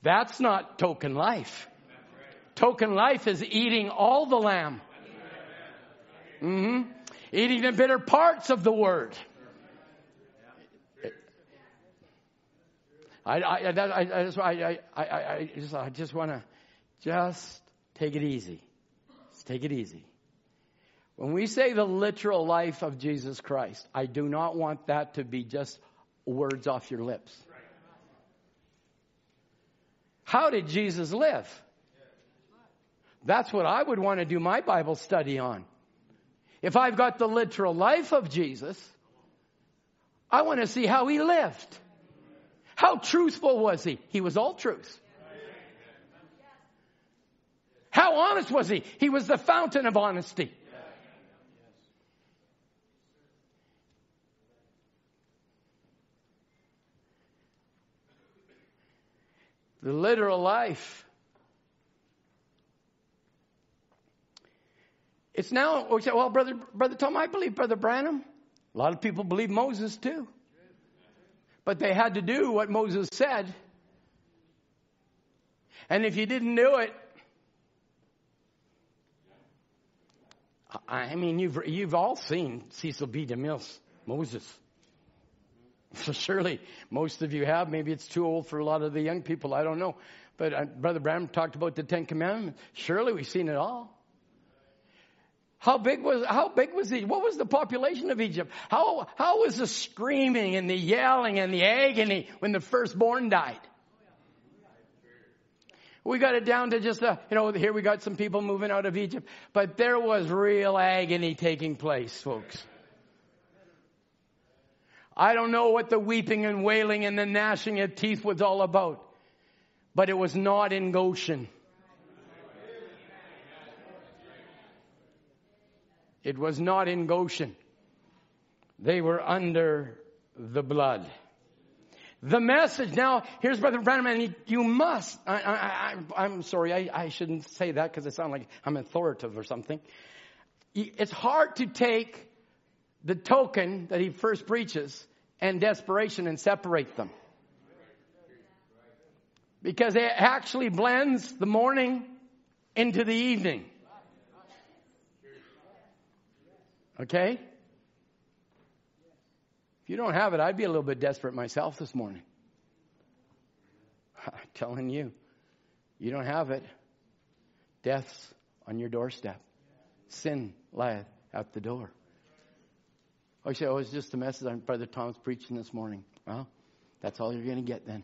that's not token life. Token life is eating all the lamb. Mm-hmm. Eating the bitter parts of the word. I, I, I, I just, I, I, I, just, I just want to just take it easy. Just take it easy. When we say the literal life of Jesus Christ, I do not want that to be just words off your lips. How did Jesus live? That's what I would want to do my Bible study on. If I've got the literal life of Jesus, I want to see how he lived. How truthful was he? He was all truth. How honest was he? He was the fountain of honesty. The literal life. It's now, we say, well, brother, brother Tom, I believe brother Branham. A lot of people believe Moses too. But they had to do what Moses said. And if you didn't do it, I mean, you've, you've all seen Cecil B. DeMille's Moses. Surely most of you have. Maybe it's too old for a lot of the young people. I don't know. But uh, Brother Branham talked about the Ten Commandments. Surely we've seen it all. How big was how big was Egypt? What was the population of Egypt? How how was the screaming and the yelling and the agony when the firstborn died? We got it down to just a, you know, here we got some people moving out of Egypt, but there was real agony taking place, folks. I don't know what the weeping and wailing and the gnashing of teeth was all about, but it was not in Goshen. It was not in Goshen. They were under the blood. The message now, here's Brother Branham, and you must, I, am sorry, I, I shouldn't say that because I sound like I'm authoritative or something. It's hard to take the token that he first preaches and desperation and separate them. Because it actually blends the morning into the evening. Okay? If you don't have it, I'd be a little bit desperate myself this morning. I'm telling you, you don't have it. Death's on your doorstep. Sin lieth at the door. Oh, say, oh, it's just a message on Brother Tom's preaching this morning. Well, that's all you're going to get then.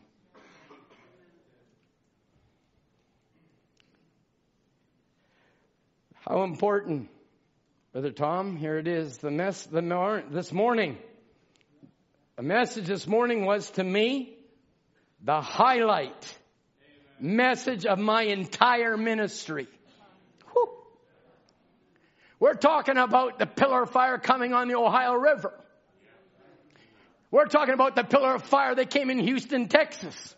How important, Brother Tom? Here it is. The mess the mor- this morning. The message this morning was to me the highlight Amen. message of my entire ministry. We're talking about the pillar of fire coming on the Ohio River. We're talking about the pillar of fire that came in Houston, Texas.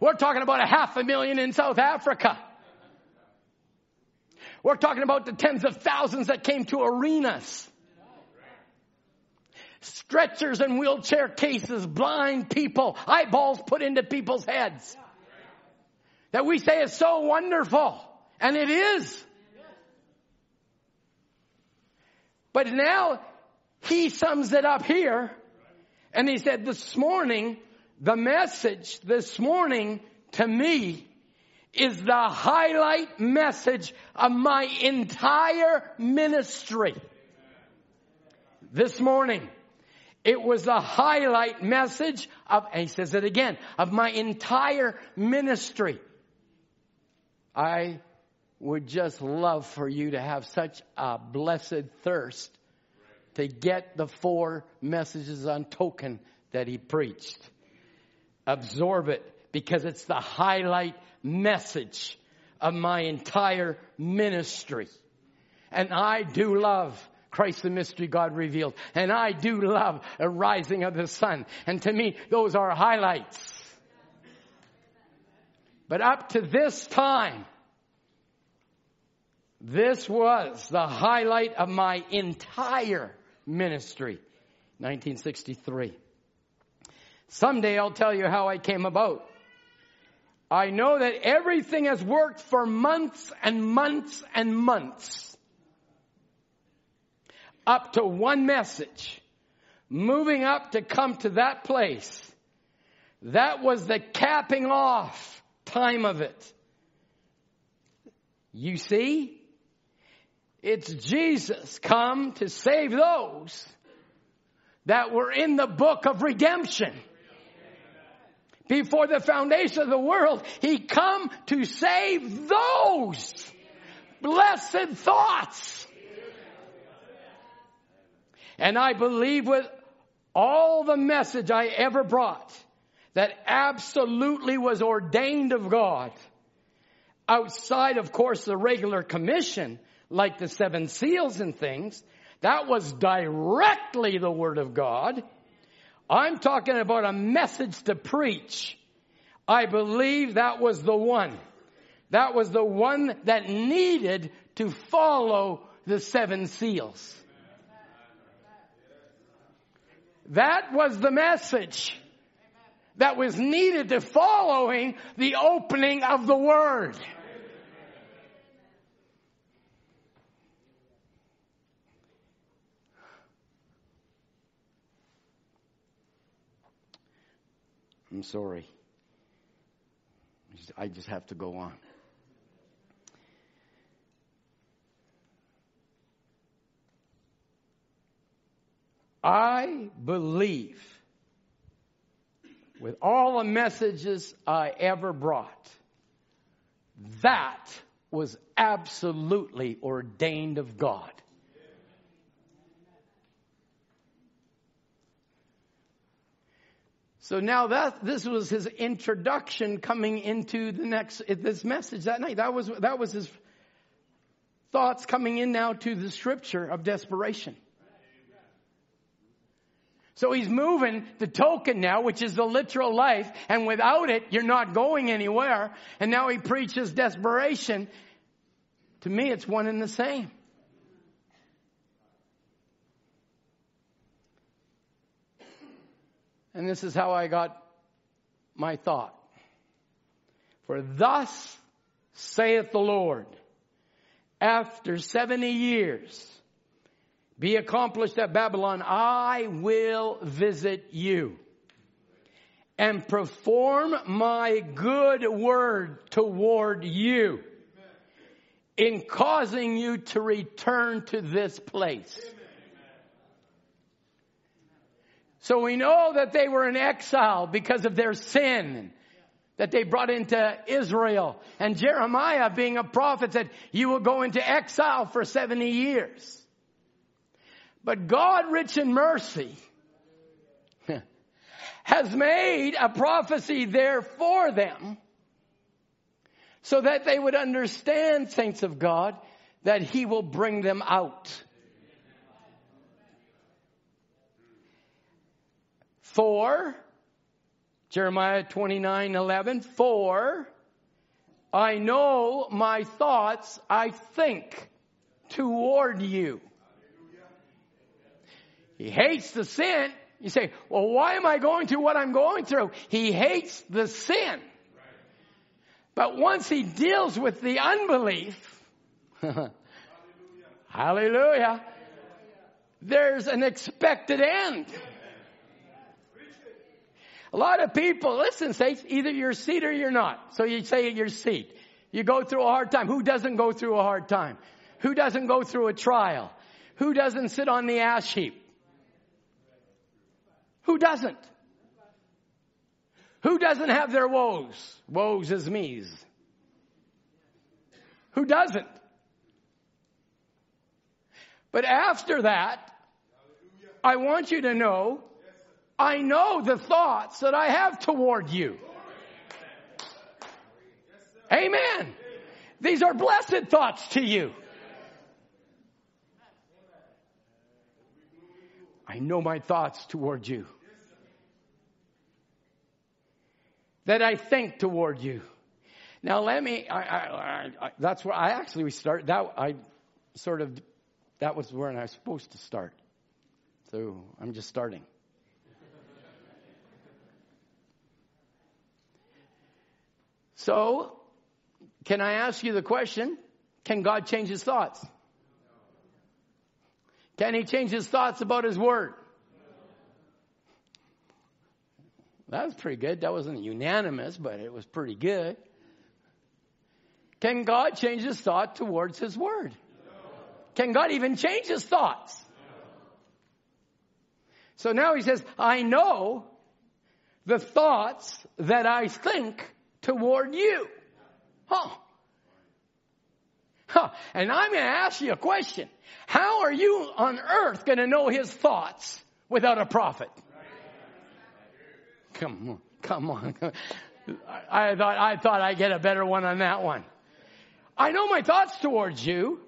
We're talking about a half a million in South Africa. We're talking about the tens of thousands that came to arenas. Stretchers and wheelchair cases, blind people, eyeballs put into people's heads. That we say is so wonderful. And it is. But now he sums it up here and he said, this morning, the message this morning to me is the highlight message of my entire ministry. This morning, it was the highlight message of, he says it again, of my entire ministry. I would just love for you to have such a blessed thirst to get the four messages on token that he preached. Absorb it because it's the highlight message of my entire ministry. And I do love Christ the mystery God revealed. And I do love a rising of the sun. And to me, those are highlights. But up to this time, this was the highlight of my entire ministry. 1963. Someday I'll tell you how I came about. I know that everything has worked for months and months and months. Up to one message. Moving up to come to that place. That was the capping off time of it. You see? It's Jesus come to save those that were in the book of redemption. Before the foundation of the world, He come to save those blessed thoughts. And I believe with all the message I ever brought that absolutely was ordained of God outside, of course, the regular commission like the seven seals and things. That was directly the Word of God. I'm talking about a message to preach. I believe that was the one. That was the one that needed to follow the seven seals. That was the message that was needed to following the opening of the Word. I'm sorry. I just have to go on. I believe with all the messages I ever brought, that was absolutely ordained of God. So now that this was his introduction coming into the next this message that night. That was that was his thoughts coming in now to the scripture of desperation. So he's moving the token now, which is the literal life, and without it, you're not going anywhere. And now he preaches desperation. To me, it's one and the same. And this is how I got my thought. For thus saith the Lord, after 70 years, be accomplished at Babylon, I will visit you and perform my good word toward you in causing you to return to this place. So we know that they were in exile because of their sin that they brought into Israel. And Jeremiah, being a prophet, said, you will go into exile for 70 years. But God, rich in mercy, has made a prophecy there for them so that they would understand, saints of God, that He will bring them out. For, Jeremiah 29 11, for I know my thoughts I think toward you. He hates the sin. You say, well, why am I going through what I'm going through? He hates the sin. But once he deals with the unbelief, hallelujah, there's an expected end. A lot of people, listen, say either you're seed or you're not. So you say you're seed. You go through a hard time. Who doesn't go through a hard time? Who doesn't go through a trial? Who doesn't sit on the ash heap? Who doesn't? Who doesn't have their woes? Woes is me's. Who doesn't? But after that, I want you to know, I know the thoughts that I have toward you. Amen. These are blessed thoughts to you. I know my thoughts toward you. That I think toward you. Now let me, I, I, I, that's where I actually we start, that I sort of, that was where I was supposed to start. So I'm just starting. So, can I ask you the question? Can God change his thoughts? Can he change his thoughts about his word? That was pretty good. That wasn't unanimous, but it was pretty good. Can God change his thought towards his word? Can God even change his thoughts? So now he says, I know the thoughts that I think toward you. Huh. Huh. And I'm going to ask you a question. How are you on earth going to know his thoughts without a prophet? Come on, come on. I thought I thought I'd get a better one on that one. I know my thoughts towards you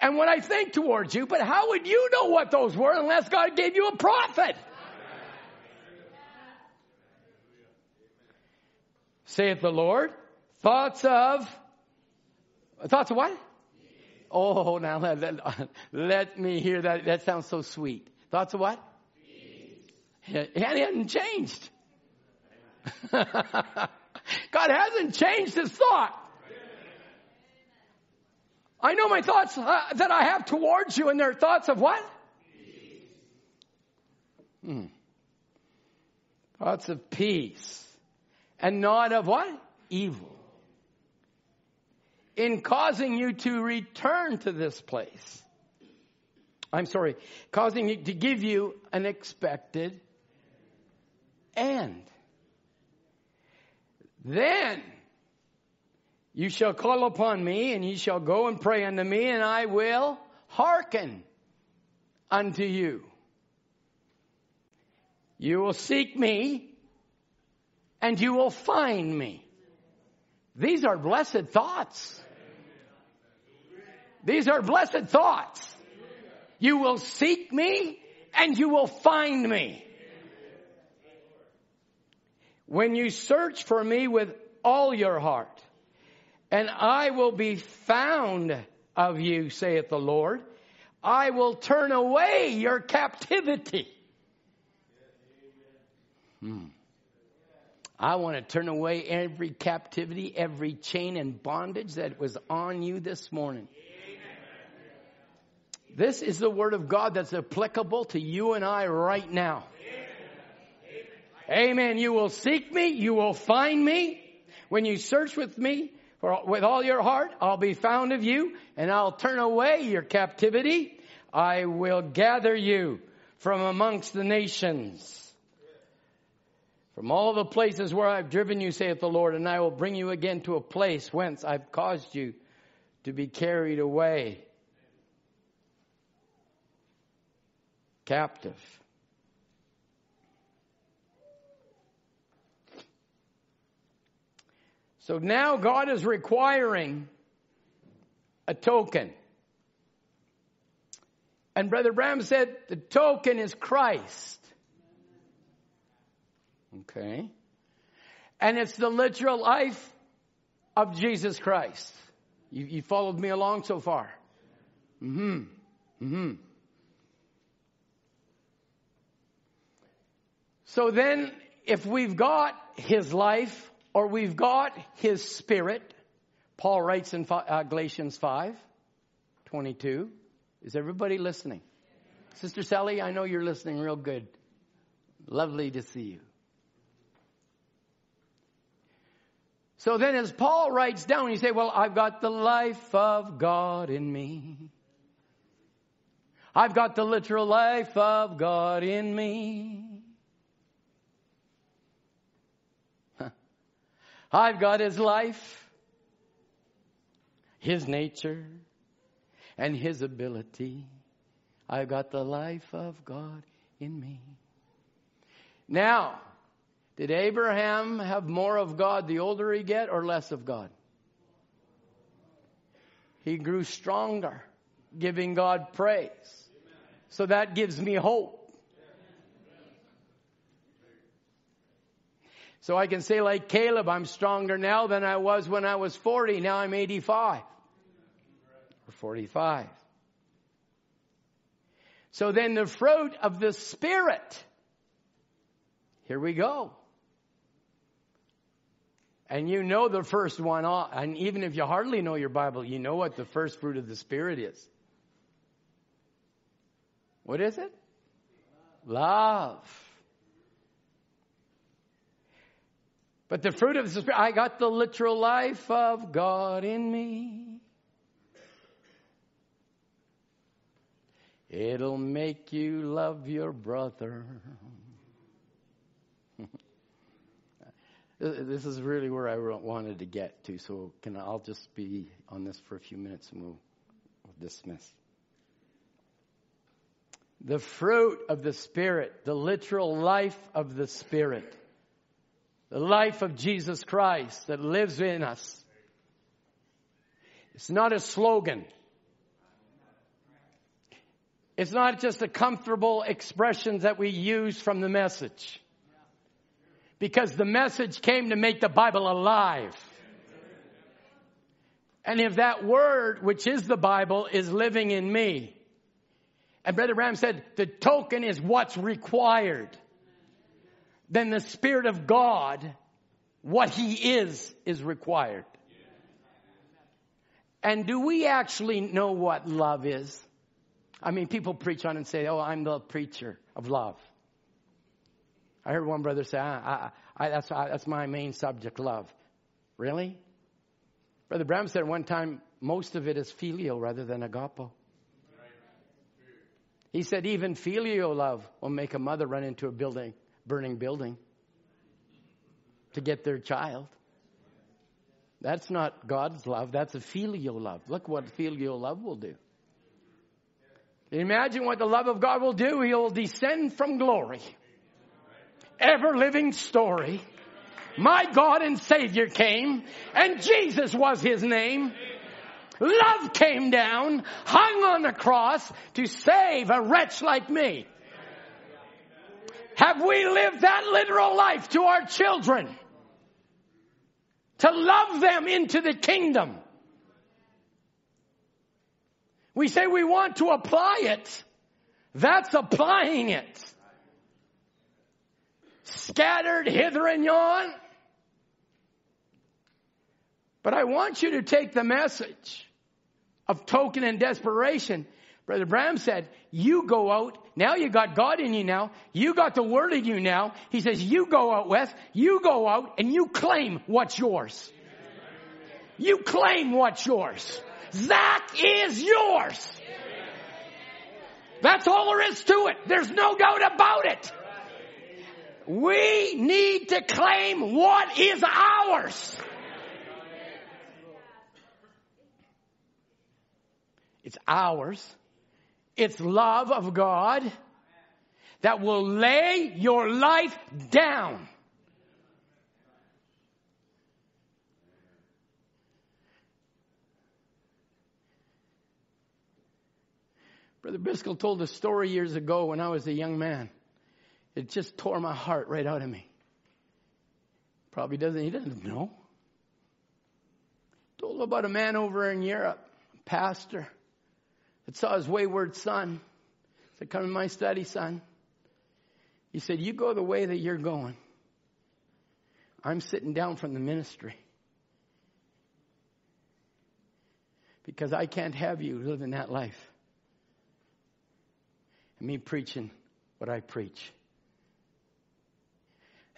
and what I think towards you, but how would you know what those were unless God gave you a prophet? Saith the Lord, thoughts of Thoughts of what? Oh, now let, let, me hear that. That sounds so sweet. Thoughts of what? Yeah, he hasn't changed. God hasn't changed his thought. I know my thoughts uh, that I have towards you, and they're thoughts of what? Hmm. Thoughts of peace. And not of what? Evil in causing you to return to this place. I'm sorry, causing you to give you an expected end. Then you shall call upon me, and ye shall go and pray unto me, and I will hearken unto you. You will seek me, and you will find me. These are blessed thoughts. These are blessed thoughts. You will seek me and you will find me. When you search for me with all your heart, and I will be found of you, saith the Lord. I will turn away your captivity. Hmm. I want to turn away every captivity, every chain and bondage that was on you this morning. This is the word of God that's applicable to you and I right now. Amen. Amen. You will seek me. You will find me. When you search with me for, with all your heart, I'll be found of you and I'll turn away your captivity. I will gather you from amongst the nations. From all the places where I've driven you, saith the Lord, and I will bring you again to a place whence I've caused you to be carried away. captive. So now God is requiring a token. And Brother Branham said the token is Christ. Okay. And it's the literal life of Jesus Christ. You, you followed me along so far. Mm-hmm. Mm-hmm. So then, if we've got his life or we've got his spirit, Paul writes in uh, Galatians 5 22. Is everybody listening? Sister Sally, I know you're listening real good. Lovely to see you. So then as Paul writes down, he say, well, I've got the life of God in me. I've got the literal life of God in me. I've got his life, his nature, and his ability. I've got the life of God in me. Now, did Abraham have more of God the older he get or less of God? He grew stronger, giving God praise. So that gives me hope. So I can say like Caleb, I'm stronger now than I was when I was 40. Now I'm 85 or 45. So then the fruit of the Spirit. Here we go. And you know the first one, and even if you hardly know your Bible, you know what the first fruit of the Spirit is. What is it? Love. But the fruit of the Spirit, I got the literal life of God in me. It'll make you love your brother. This is really where I wanted to get to, so can I, I'll just be on this for a few minutes and we'll, we'll dismiss. The fruit of the Spirit, the literal life of the Spirit, the life of Jesus Christ that lives in us. It's not a slogan. It's not just a comfortable expressions that we use from the message because the message came to make the Bible alive. And if that word, which is the Bible, is living in me, and Brother Branham said, the token is what's required, then the Spirit of God, what He is, is required. And do we actually know what love is? I mean, people preach on and say, oh, I'm the preacher of love. I heard one brother say, I, I, I, that's, that's my main subject, love. Really? Brother Branham said one time, most of it is filial rather than agapo. He said even filial love will make a mother run into a building, burning building to get their child. That's not God's love. That's a filial love. Look what filial love will do. Imagine what the love of God will do. He will descend from glory ever living story. My God and Savior came and Jesus was His name. Love came down, hung on the cross to save a wretch like me. Have we lived that literal life to our children? To love them into the kingdom. We say we want to apply it. That's applying it scattered hither and yon. But I want you to take the message of token and desperation. Brother Branham said, you go out. Now you got God in you now. You got the word in you now. He says, you go out west. You go out and you claim what's yours. You claim what's yours. That is yours. That's all there is to it. There's no doubt about it. We need to claim what is ours. It's ours. It's love of God that will lay your life down. Brother Biscoe told a story years ago when I was a young man. It just tore my heart right out of me. Probably doesn't, he doesn't know. Told about a man over in Europe, a pastor, that saw his wayward son. He Said, come to my study, son. He said, you go the way that you're going. I'm sitting down from the ministry. Because I can't have you living that life. and me preaching what I preach.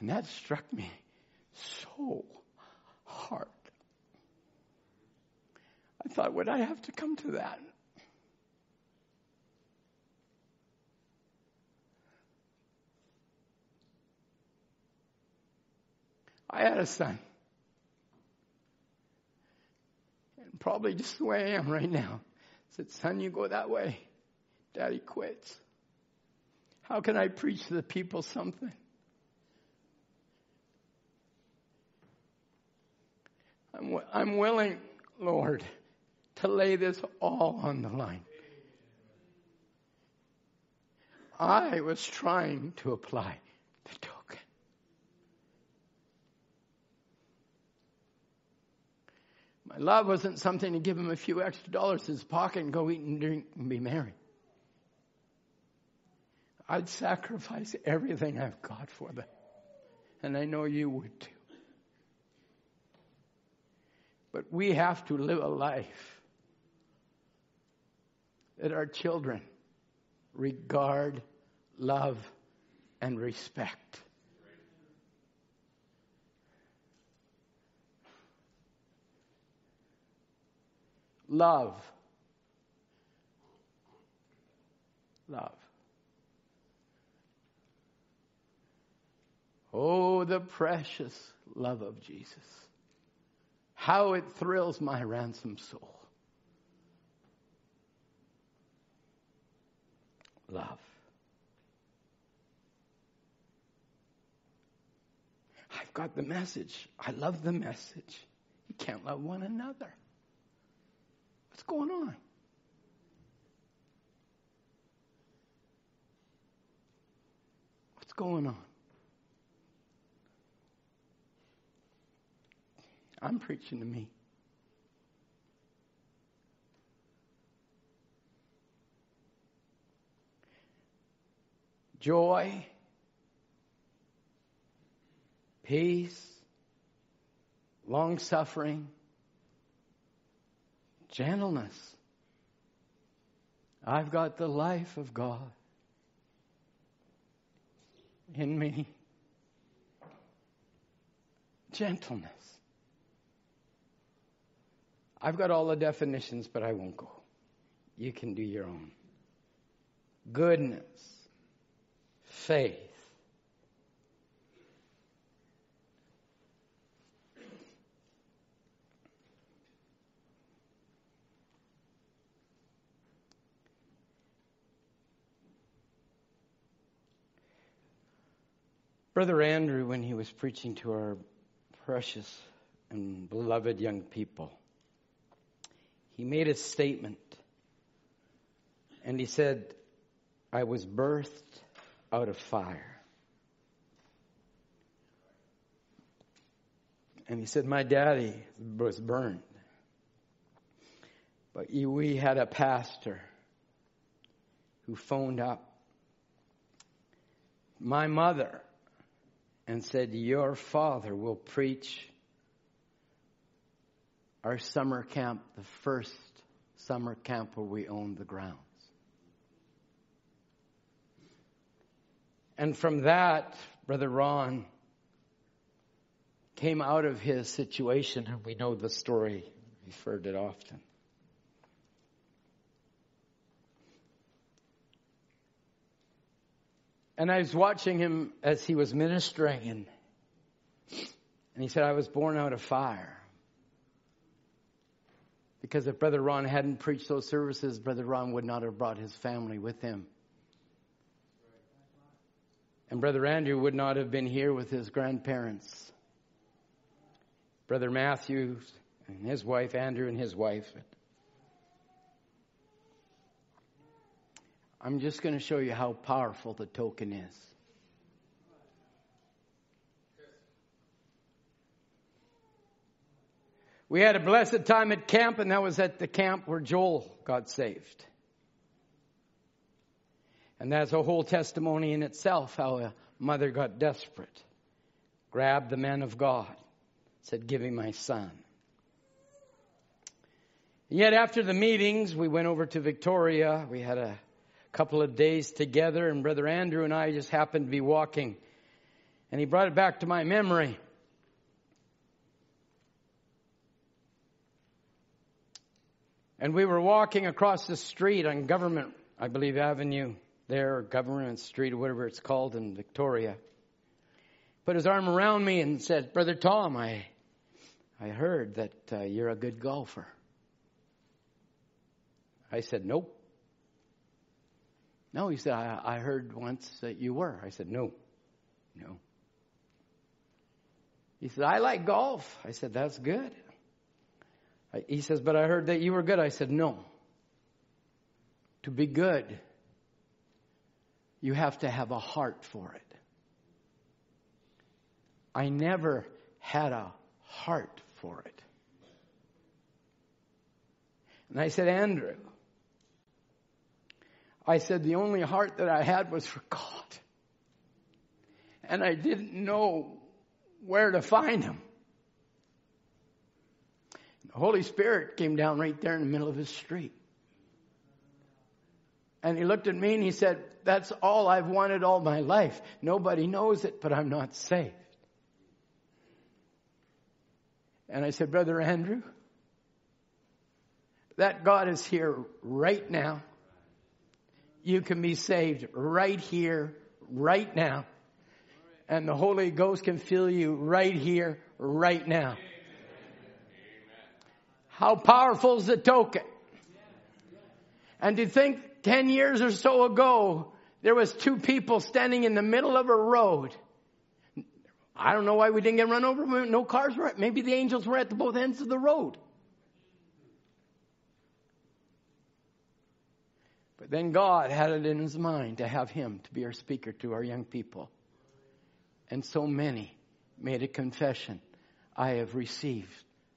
And that struck me so hard. I thought, would I have to come to that? I had a son. And probably just the way I am right now. said, son, you go that way. Daddy quits. How can I preach to the people something? I'm, I'm willing, Lord, to lay this all on the line. I was trying to apply the token. My love wasn't something to give him a few extra dollars in his pocket and go eat and drink and be merry. I'd sacrifice everything I've got for them. And I know you would too. But we have to live a life that our children regard, love, and respect. Love. Love. Oh, the precious love of Jesus. How it thrills my ransom soul. Love. I've got the message. I love the message. You can't love one another. What's going on? What's going on? I'm preaching to me. Joy, peace, long suffering, gentleness. I've got the life of God in me. Gentleness. I've got all the definitions, but I won't go. You can do your own. Goodness, faith, Brother Andrew, when he was preaching to our precious and beloved young people, he made a statement. And he said, I was birthed out of fire. And he said, My daddy was burned. But we had a pastor who phoned up my mother and said, Your father will preach our summer camp, the first summer camp where we owned the grounds. And from that, Brother Ron came out of his situation, and we know the story. We've heard it often. And I was watching him as he was ministering, and, and he said, I was born out of fire. Because if Brother Ron hadn't preached those services, Brother Ron would not have brought his family with him. And Brother Andrew would not have been here with his grandparents. Brother Matthew and his wife, Andrew and his wife. I'm just going to show you how powerful the token is. We had a blessed time at camp, and that was at the camp where Joel got saved. And that's a whole testimony in itself how a mother got desperate, grabbed the man of God, said, Give me my son. And yet, after the meetings, we went over to Victoria. We had a a couple of days together, and Brother Andrew and I just happened to be walking, and he brought it back to my memory. And we were walking across the street on Government, I believe, Avenue there, Government Street, or whatever it's called in Victoria. Put his arm around me and said, Brother Tom, I, I heard that uh, you're a good golfer. I said, Nope. No, he said, I, I heard once that you were. I said, No, no. He said, I like golf. I said, That's good. He says, But I heard that you were good. I said, No. To be good, you have to have a heart for it. I never had a heart for it. And I said, Andrew, I said, the only heart that I had was for God. And I didn't know where to find him. The Holy Spirit came down right there in the middle of his street. And he looked at me and he said, That's all I've wanted all my life. Nobody knows it, but I'm not saved. And I said, Brother Andrew, that God is here right now. You can be saved right here, right now. And the Holy Ghost can fill you right here, right now. How powerful is the token? And to think 10 years or so ago, there was two people standing in the middle of a road. I don't know why we didn't get run over. No cars were, maybe the angels were at the both ends of the road. But then God had it in his mind to have him to be our speaker to our young people. And so many made a confession. I have received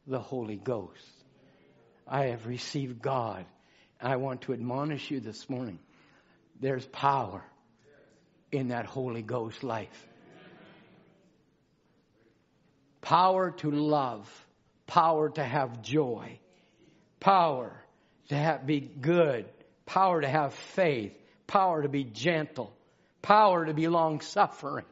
the Holy Ghost. I have received God. I want to admonish you this morning. There's power in that Holy Ghost life. Power to love, power to have joy, power to have, be good, power to have faith, power to be gentle, power to be long suffering.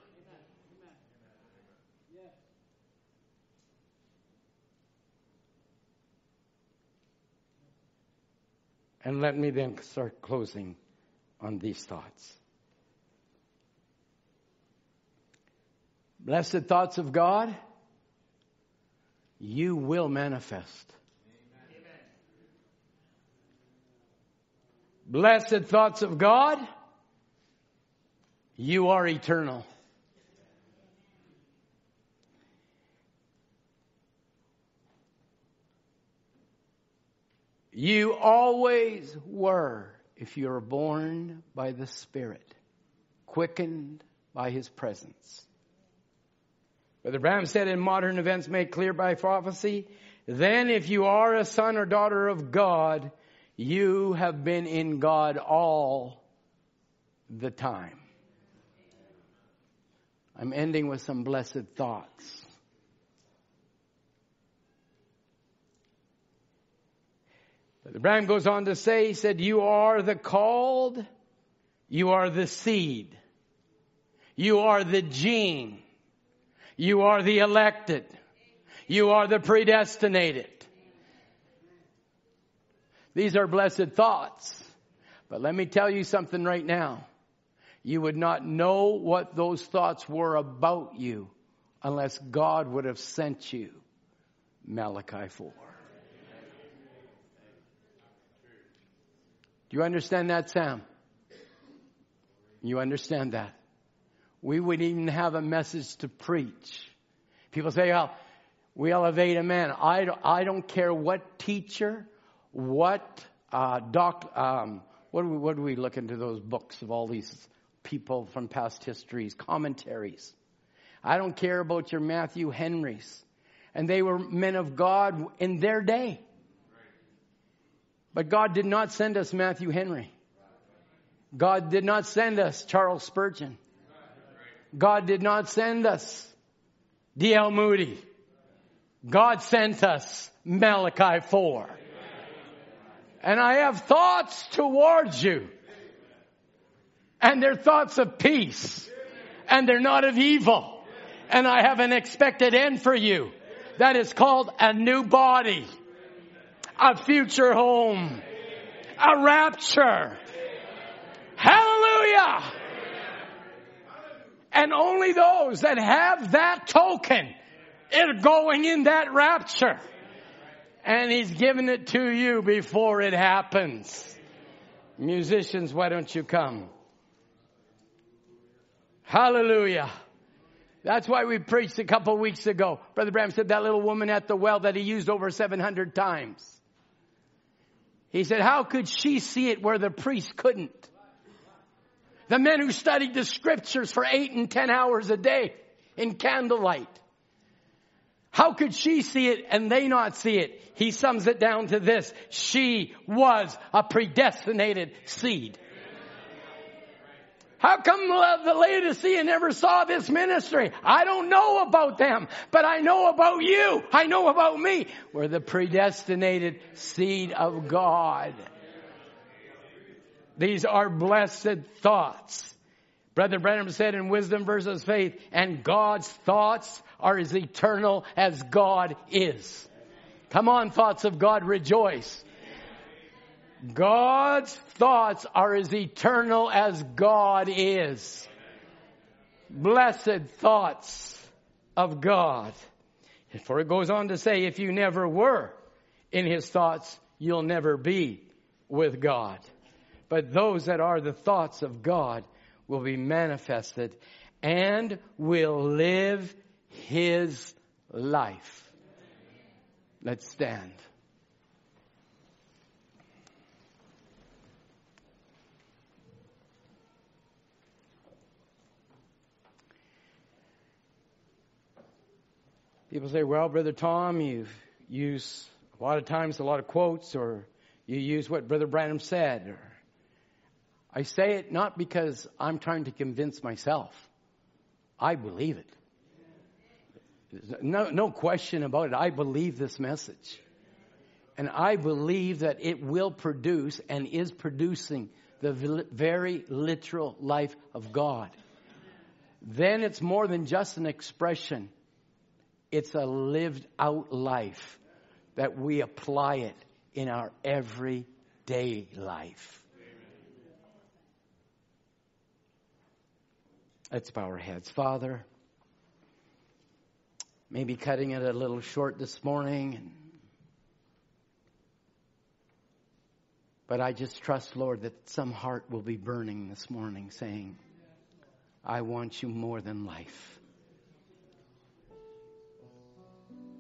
And let me then start closing on these thoughts. Blessed thoughts of God, you will manifest. Amen. Blessed thoughts of God, you are eternal. You always were if you are born by the Spirit, quickened by His presence. Brother Branham said in modern events made clear by prophecy, then if you are a son or daughter of God, you have been in God all the time. I'm ending with some blessed thoughts. The Branham goes on to say, he said, you are the called, you are the seed, you are the gene, you are the elected, you are the predestinated. These are blessed thoughts. But let me tell you something right now. You would not know what those thoughts were about you unless God would have sent you Malachi 4. Do you understand that, Sam? You understand that? We wouldn't even have a message to preach. People say, well, we elevate a man. I I don't care what teacher, what uh, doc, um, what do, we, what do we look into those books of all these people from past histories, commentaries? I don't care about your Matthew Henrys. And they were men of God in their day. But God did not send us Matthew Henry. God did not send us Charles Spurgeon. God did not send us D.L. Moody. God sent us Malachi 4. And I have thoughts towards you. And they're thoughts of peace. And they're not of evil. And I have an expected end for you. That is called a new body. A future home. A rapture. Hallelujah. And only those that have that token are going in that rapture. And he's giving it to you before it happens. Musicians, why don't you come? Hallelujah. That's why we preached a couple weeks ago. Brother Branham said that little woman at the well that he used over 700 times. He said, how could she see it where the priest couldn't? The men who studied the scriptures for eight and ten hours a day in candlelight. How could she see it and they not see it? He sums it down to this. She was a predestinated seed. How come the Laodicea never saw this ministry? I don't know about them, but I know about you. I know about me. We're the predestinated seed of God. These are blessed thoughts. Brother Branham said in Wisdom versus Faith, and God's thoughts are as eternal as God is. Come on, thoughts of God, rejoice. God's thoughts are as eternal as God is. Blessed thoughts of God. For it goes on to say, if you never were in His thoughts, you'll never be with God. But those that are the thoughts of God will be manifested and will live His life. Let's stand. People say, well, Brother Tom, you use a lot of times a lot of quotes or you use what Brother Branham said. Or, I say it not because I'm trying to convince myself. I believe it. No, no question about it. I believe this message. And I believe that it will produce and is producing the very literal life of God. Then it's more than just an expression. It's a lived out life that we apply it in our everyday life. Let's bow our heads. Father, maybe cutting it a little short this morning. But I just trust, Lord, that some heart will be burning this morning saying, I want you more than life.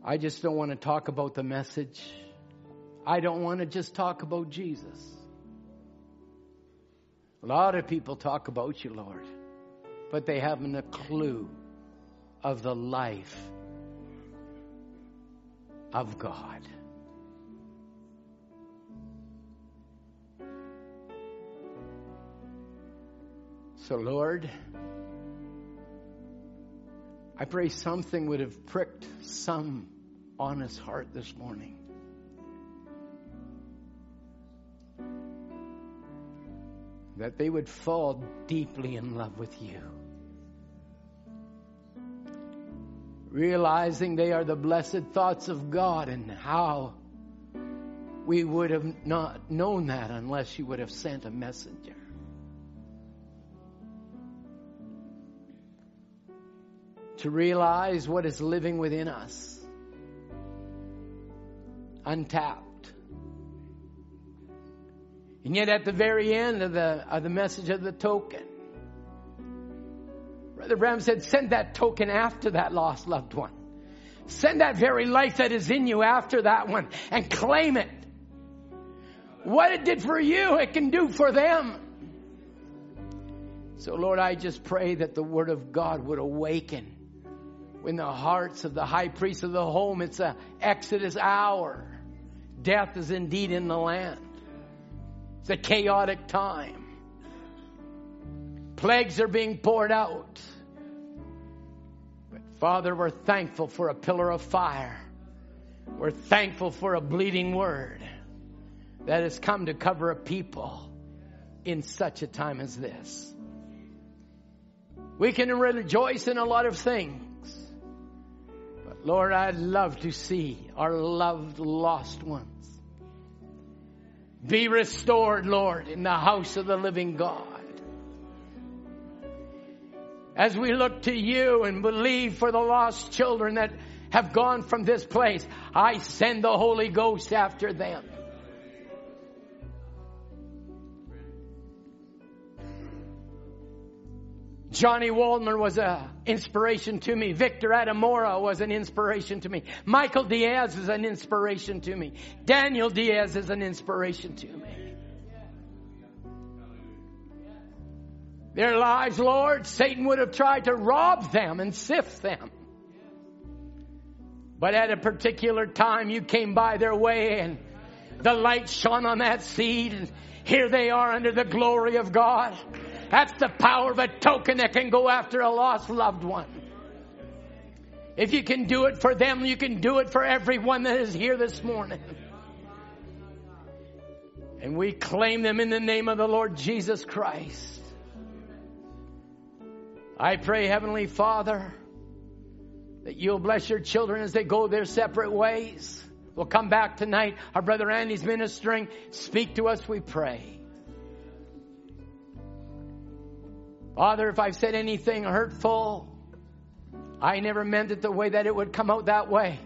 I just don't want to talk about the message. I don't want to just talk about Jesus. A lot of people talk about you, Lord, but they haven't a clue of the life of God. So, Lord, I pray something would have pricked some honest heart this morning. That they would fall deeply in love with you. Realizing they are the blessed thoughts of God and how we would have not known that unless you would have sent a messenger. to realize what is living within us. Untapped. And yet at the very end of the, of the message of the token, Brother Branham said, send that token after that lost loved one. Send that very life that is in you after that one and claim it. What it did for you, it can do for them. So Lord, I just pray that the Word of God would awaken in the hearts of the high priest of the home. It's a Exodus hour. Death is indeed in the land. It's a chaotic time. Plagues are being poured out. But Father, we're thankful for a pillar of fire. We're thankful for a bleeding word that has come to cover a people in such a time as this. We can rejoice in a lot of things. Lord, I'd love to see our loved lost ones be restored, Lord, in the house of the living God. As we look to you and believe for the lost children that have gone from this place, I send the Holy Ghost after them. Johnny Waldner was an inspiration to me. Victor Adamora was an inspiration to me. Michael Diaz is an inspiration to me. Daniel Diaz is an inspiration to me. Their lives, Lord, Satan would have tried to rob them and sift them. But at a particular time, you came by their way and the light shone on that seed and here they are under the glory of God. That's the power of a token that can go after a lost loved one. If you can do it for them, you can do it for everyone that is here this morning. And we claim them in the name of the Lord Jesus Christ. I pray, Heavenly Father, that you'll bless your children as they go their separate ways. We'll come back tonight. Our brother Andy's ministering. Speak to us, we pray. Father, if I've said anything hurtful, I never meant it the way that it would come out that way.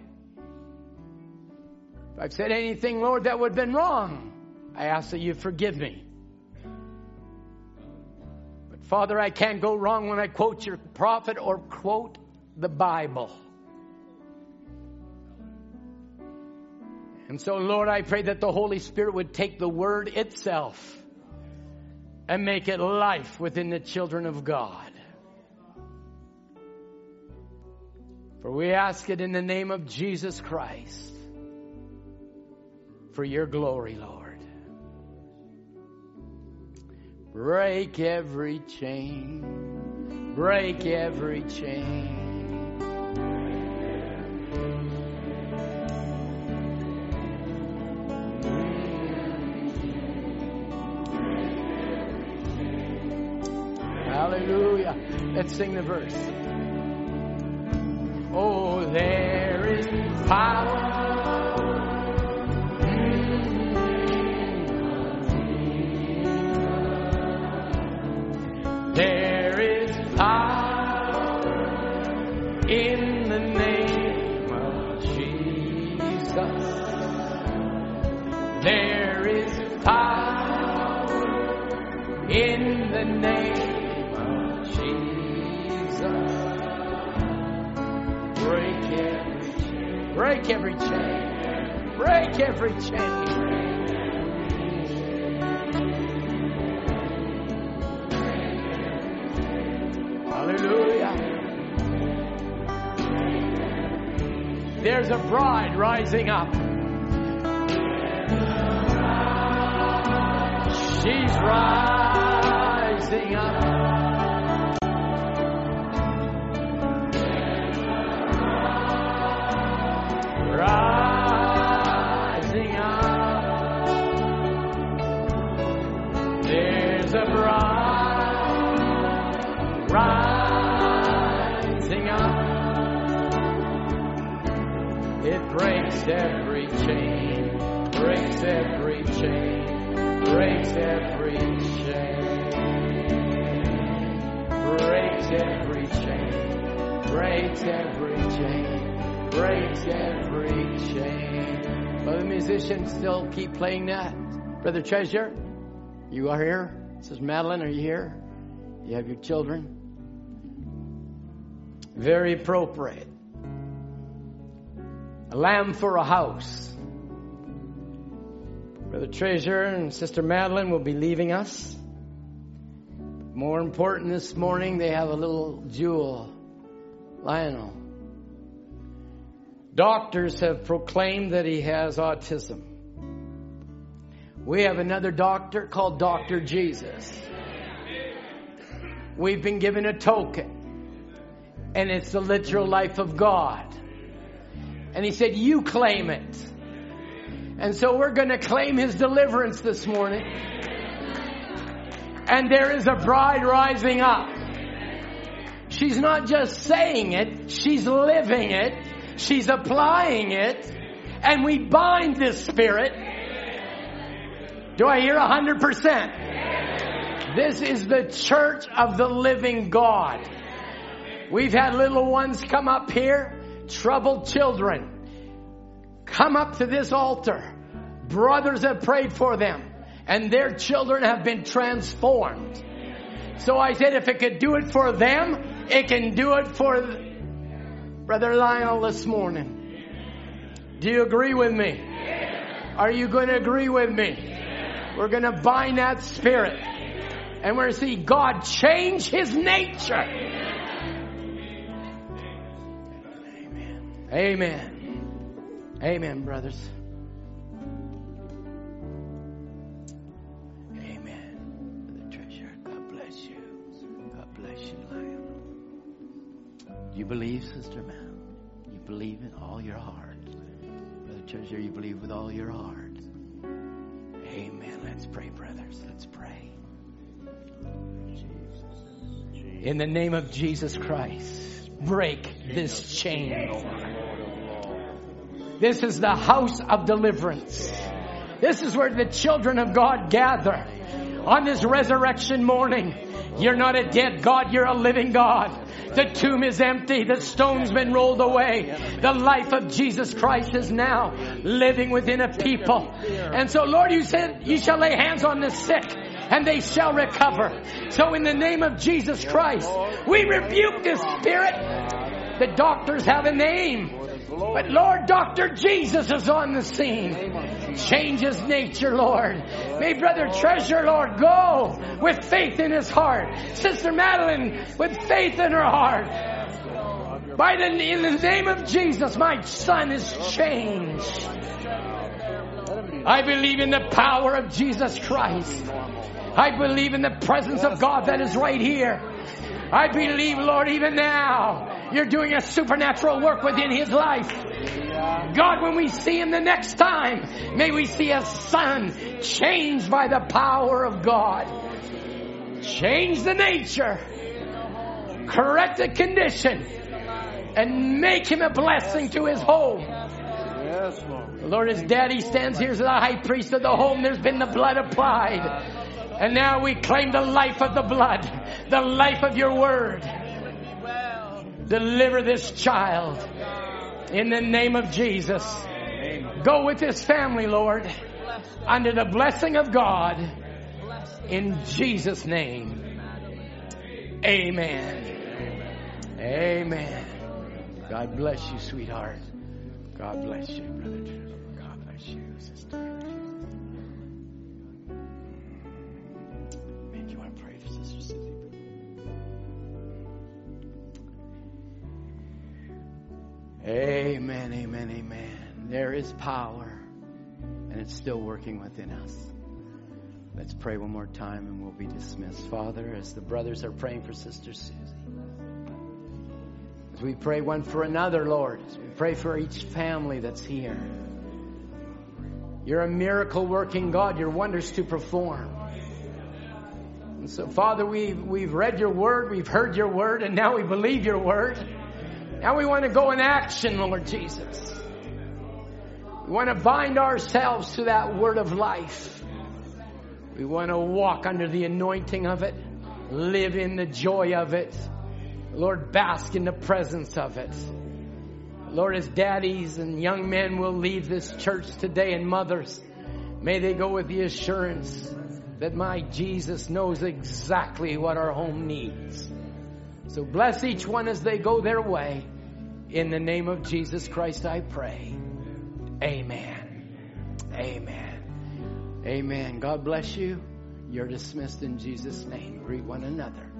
If I've said anything, Lord, that would have been wrong, I ask that you forgive me. But Father, I can't go wrong when I quote your prophet or quote the Bible. And so, Lord, I pray that the Holy Spirit would take the word itself and make it life within the children of God. For we ask it in the name of Jesus Christ for your glory, Lord. Break every chain, break every chain. Hallelujah. Let's sing the verse. Oh, there is power. There Break every chain. Break every chain. Hallelujah. There's a bride rising up. She's rising up. Every chain, breaks every chain, breaks every chain, breaks every chain, breaks every chain, breaks every chain. Well, the musicians still keep playing that. Brother Treasure, you are here. Sister Madeline, are you here? You have your children. Very appropriate. A lamb for a house. Brother Treasure and Sister Madeline will be leaving us. More important this morning, they have a little jewel, Lionel. Doctors have proclaimed that he has autism. We have another doctor called Dr. Jesus. We've been given a token, and it's the literal life of God. And he said, You claim it. And so we're going to claim his deliverance this morning. And there is a bride rising up. She's not just saying it, she's living it, she's applying it, and we bind this spirit. Do I hear a hundred percent? This is the church of the living God. We've had little ones come up here, troubled children, come up to this altar. Brothers have prayed for them and their children have been transformed. So I said, if it could do it for them, it can do it for Brother Lionel this morning. Do you agree with me? Are you going to agree with me? We're going to bind that spirit and we're going to see God change his nature. Amen. Amen. Brothers. Amen, brothers. You God bless you, Lamb. You believe, Sister Mel? You believe in all your heart. Brother Treasure, you believe with all your heart. Amen. Let's pray, brothers. Let's pray. In the name of Jesus Christ, break this chain, This is the house of deliverance. This is where the children of God gather on this resurrection morning. You're not a dead God, you're a living God. The tomb is empty. The stone's been rolled away. The life of Jesus Christ is now living within a people. And so, Lord, you said you shall lay hands on the sick and they shall recover. So in the name of Jesus Christ, we rebuke this spirit. The doctors have a name. But Lord, Dr. Jesus is on the scene. Change his nature, Lord. May Brother Treasure, Lord, go with faith in his heart. Sister Madeline with faith in her heart. By the, in the name of Jesus, my son is changed. I believe in the power of Jesus Christ. I believe in the presence of God that is right here. I believe, Lord, even now, you're doing a supernatural work within his life. God, when we see him the next time, may we see a son changed by the power of God. Change the nature, correct the condition, and make him a blessing to his home. Yes, Lord. Lord, his daddy stands here as the high priest of the home. There's been the blood applied. And now we claim the life of the blood, the life of your word. Deliver this child in the name of Jesus. Go with this family, Lord, under the blessing of God. In Jesus' name. Amen. Amen. God bless you, sweetheart. God bless you, brother. God bless you, sister. Amen, amen, amen. There is power, and it's still working within us. Let's pray one more time and we'll be dismissed. Father, as the brothers are praying for Sister Susie, as we pray one for another, Lord, as we pray for each family that's here, you're a miracle working God, your wonders to perform. And so, Father, we've, we've read your word, we've heard your word, and now we believe your word. Now we want to go in action, Lord Jesus. We want to bind ourselves to that word of life. We want to walk under the anointing of it, live in the joy of it. Lord, bask in the presence of it. Lord, as daddies and young men will leave this church today and mothers, may they go with the assurance that my Jesus knows exactly what our home needs. So bless each one as they go their way. In the name of Jesus Christ, I pray. Amen. Amen. Amen. God bless you. You're dismissed in Jesus' name. Greet one another.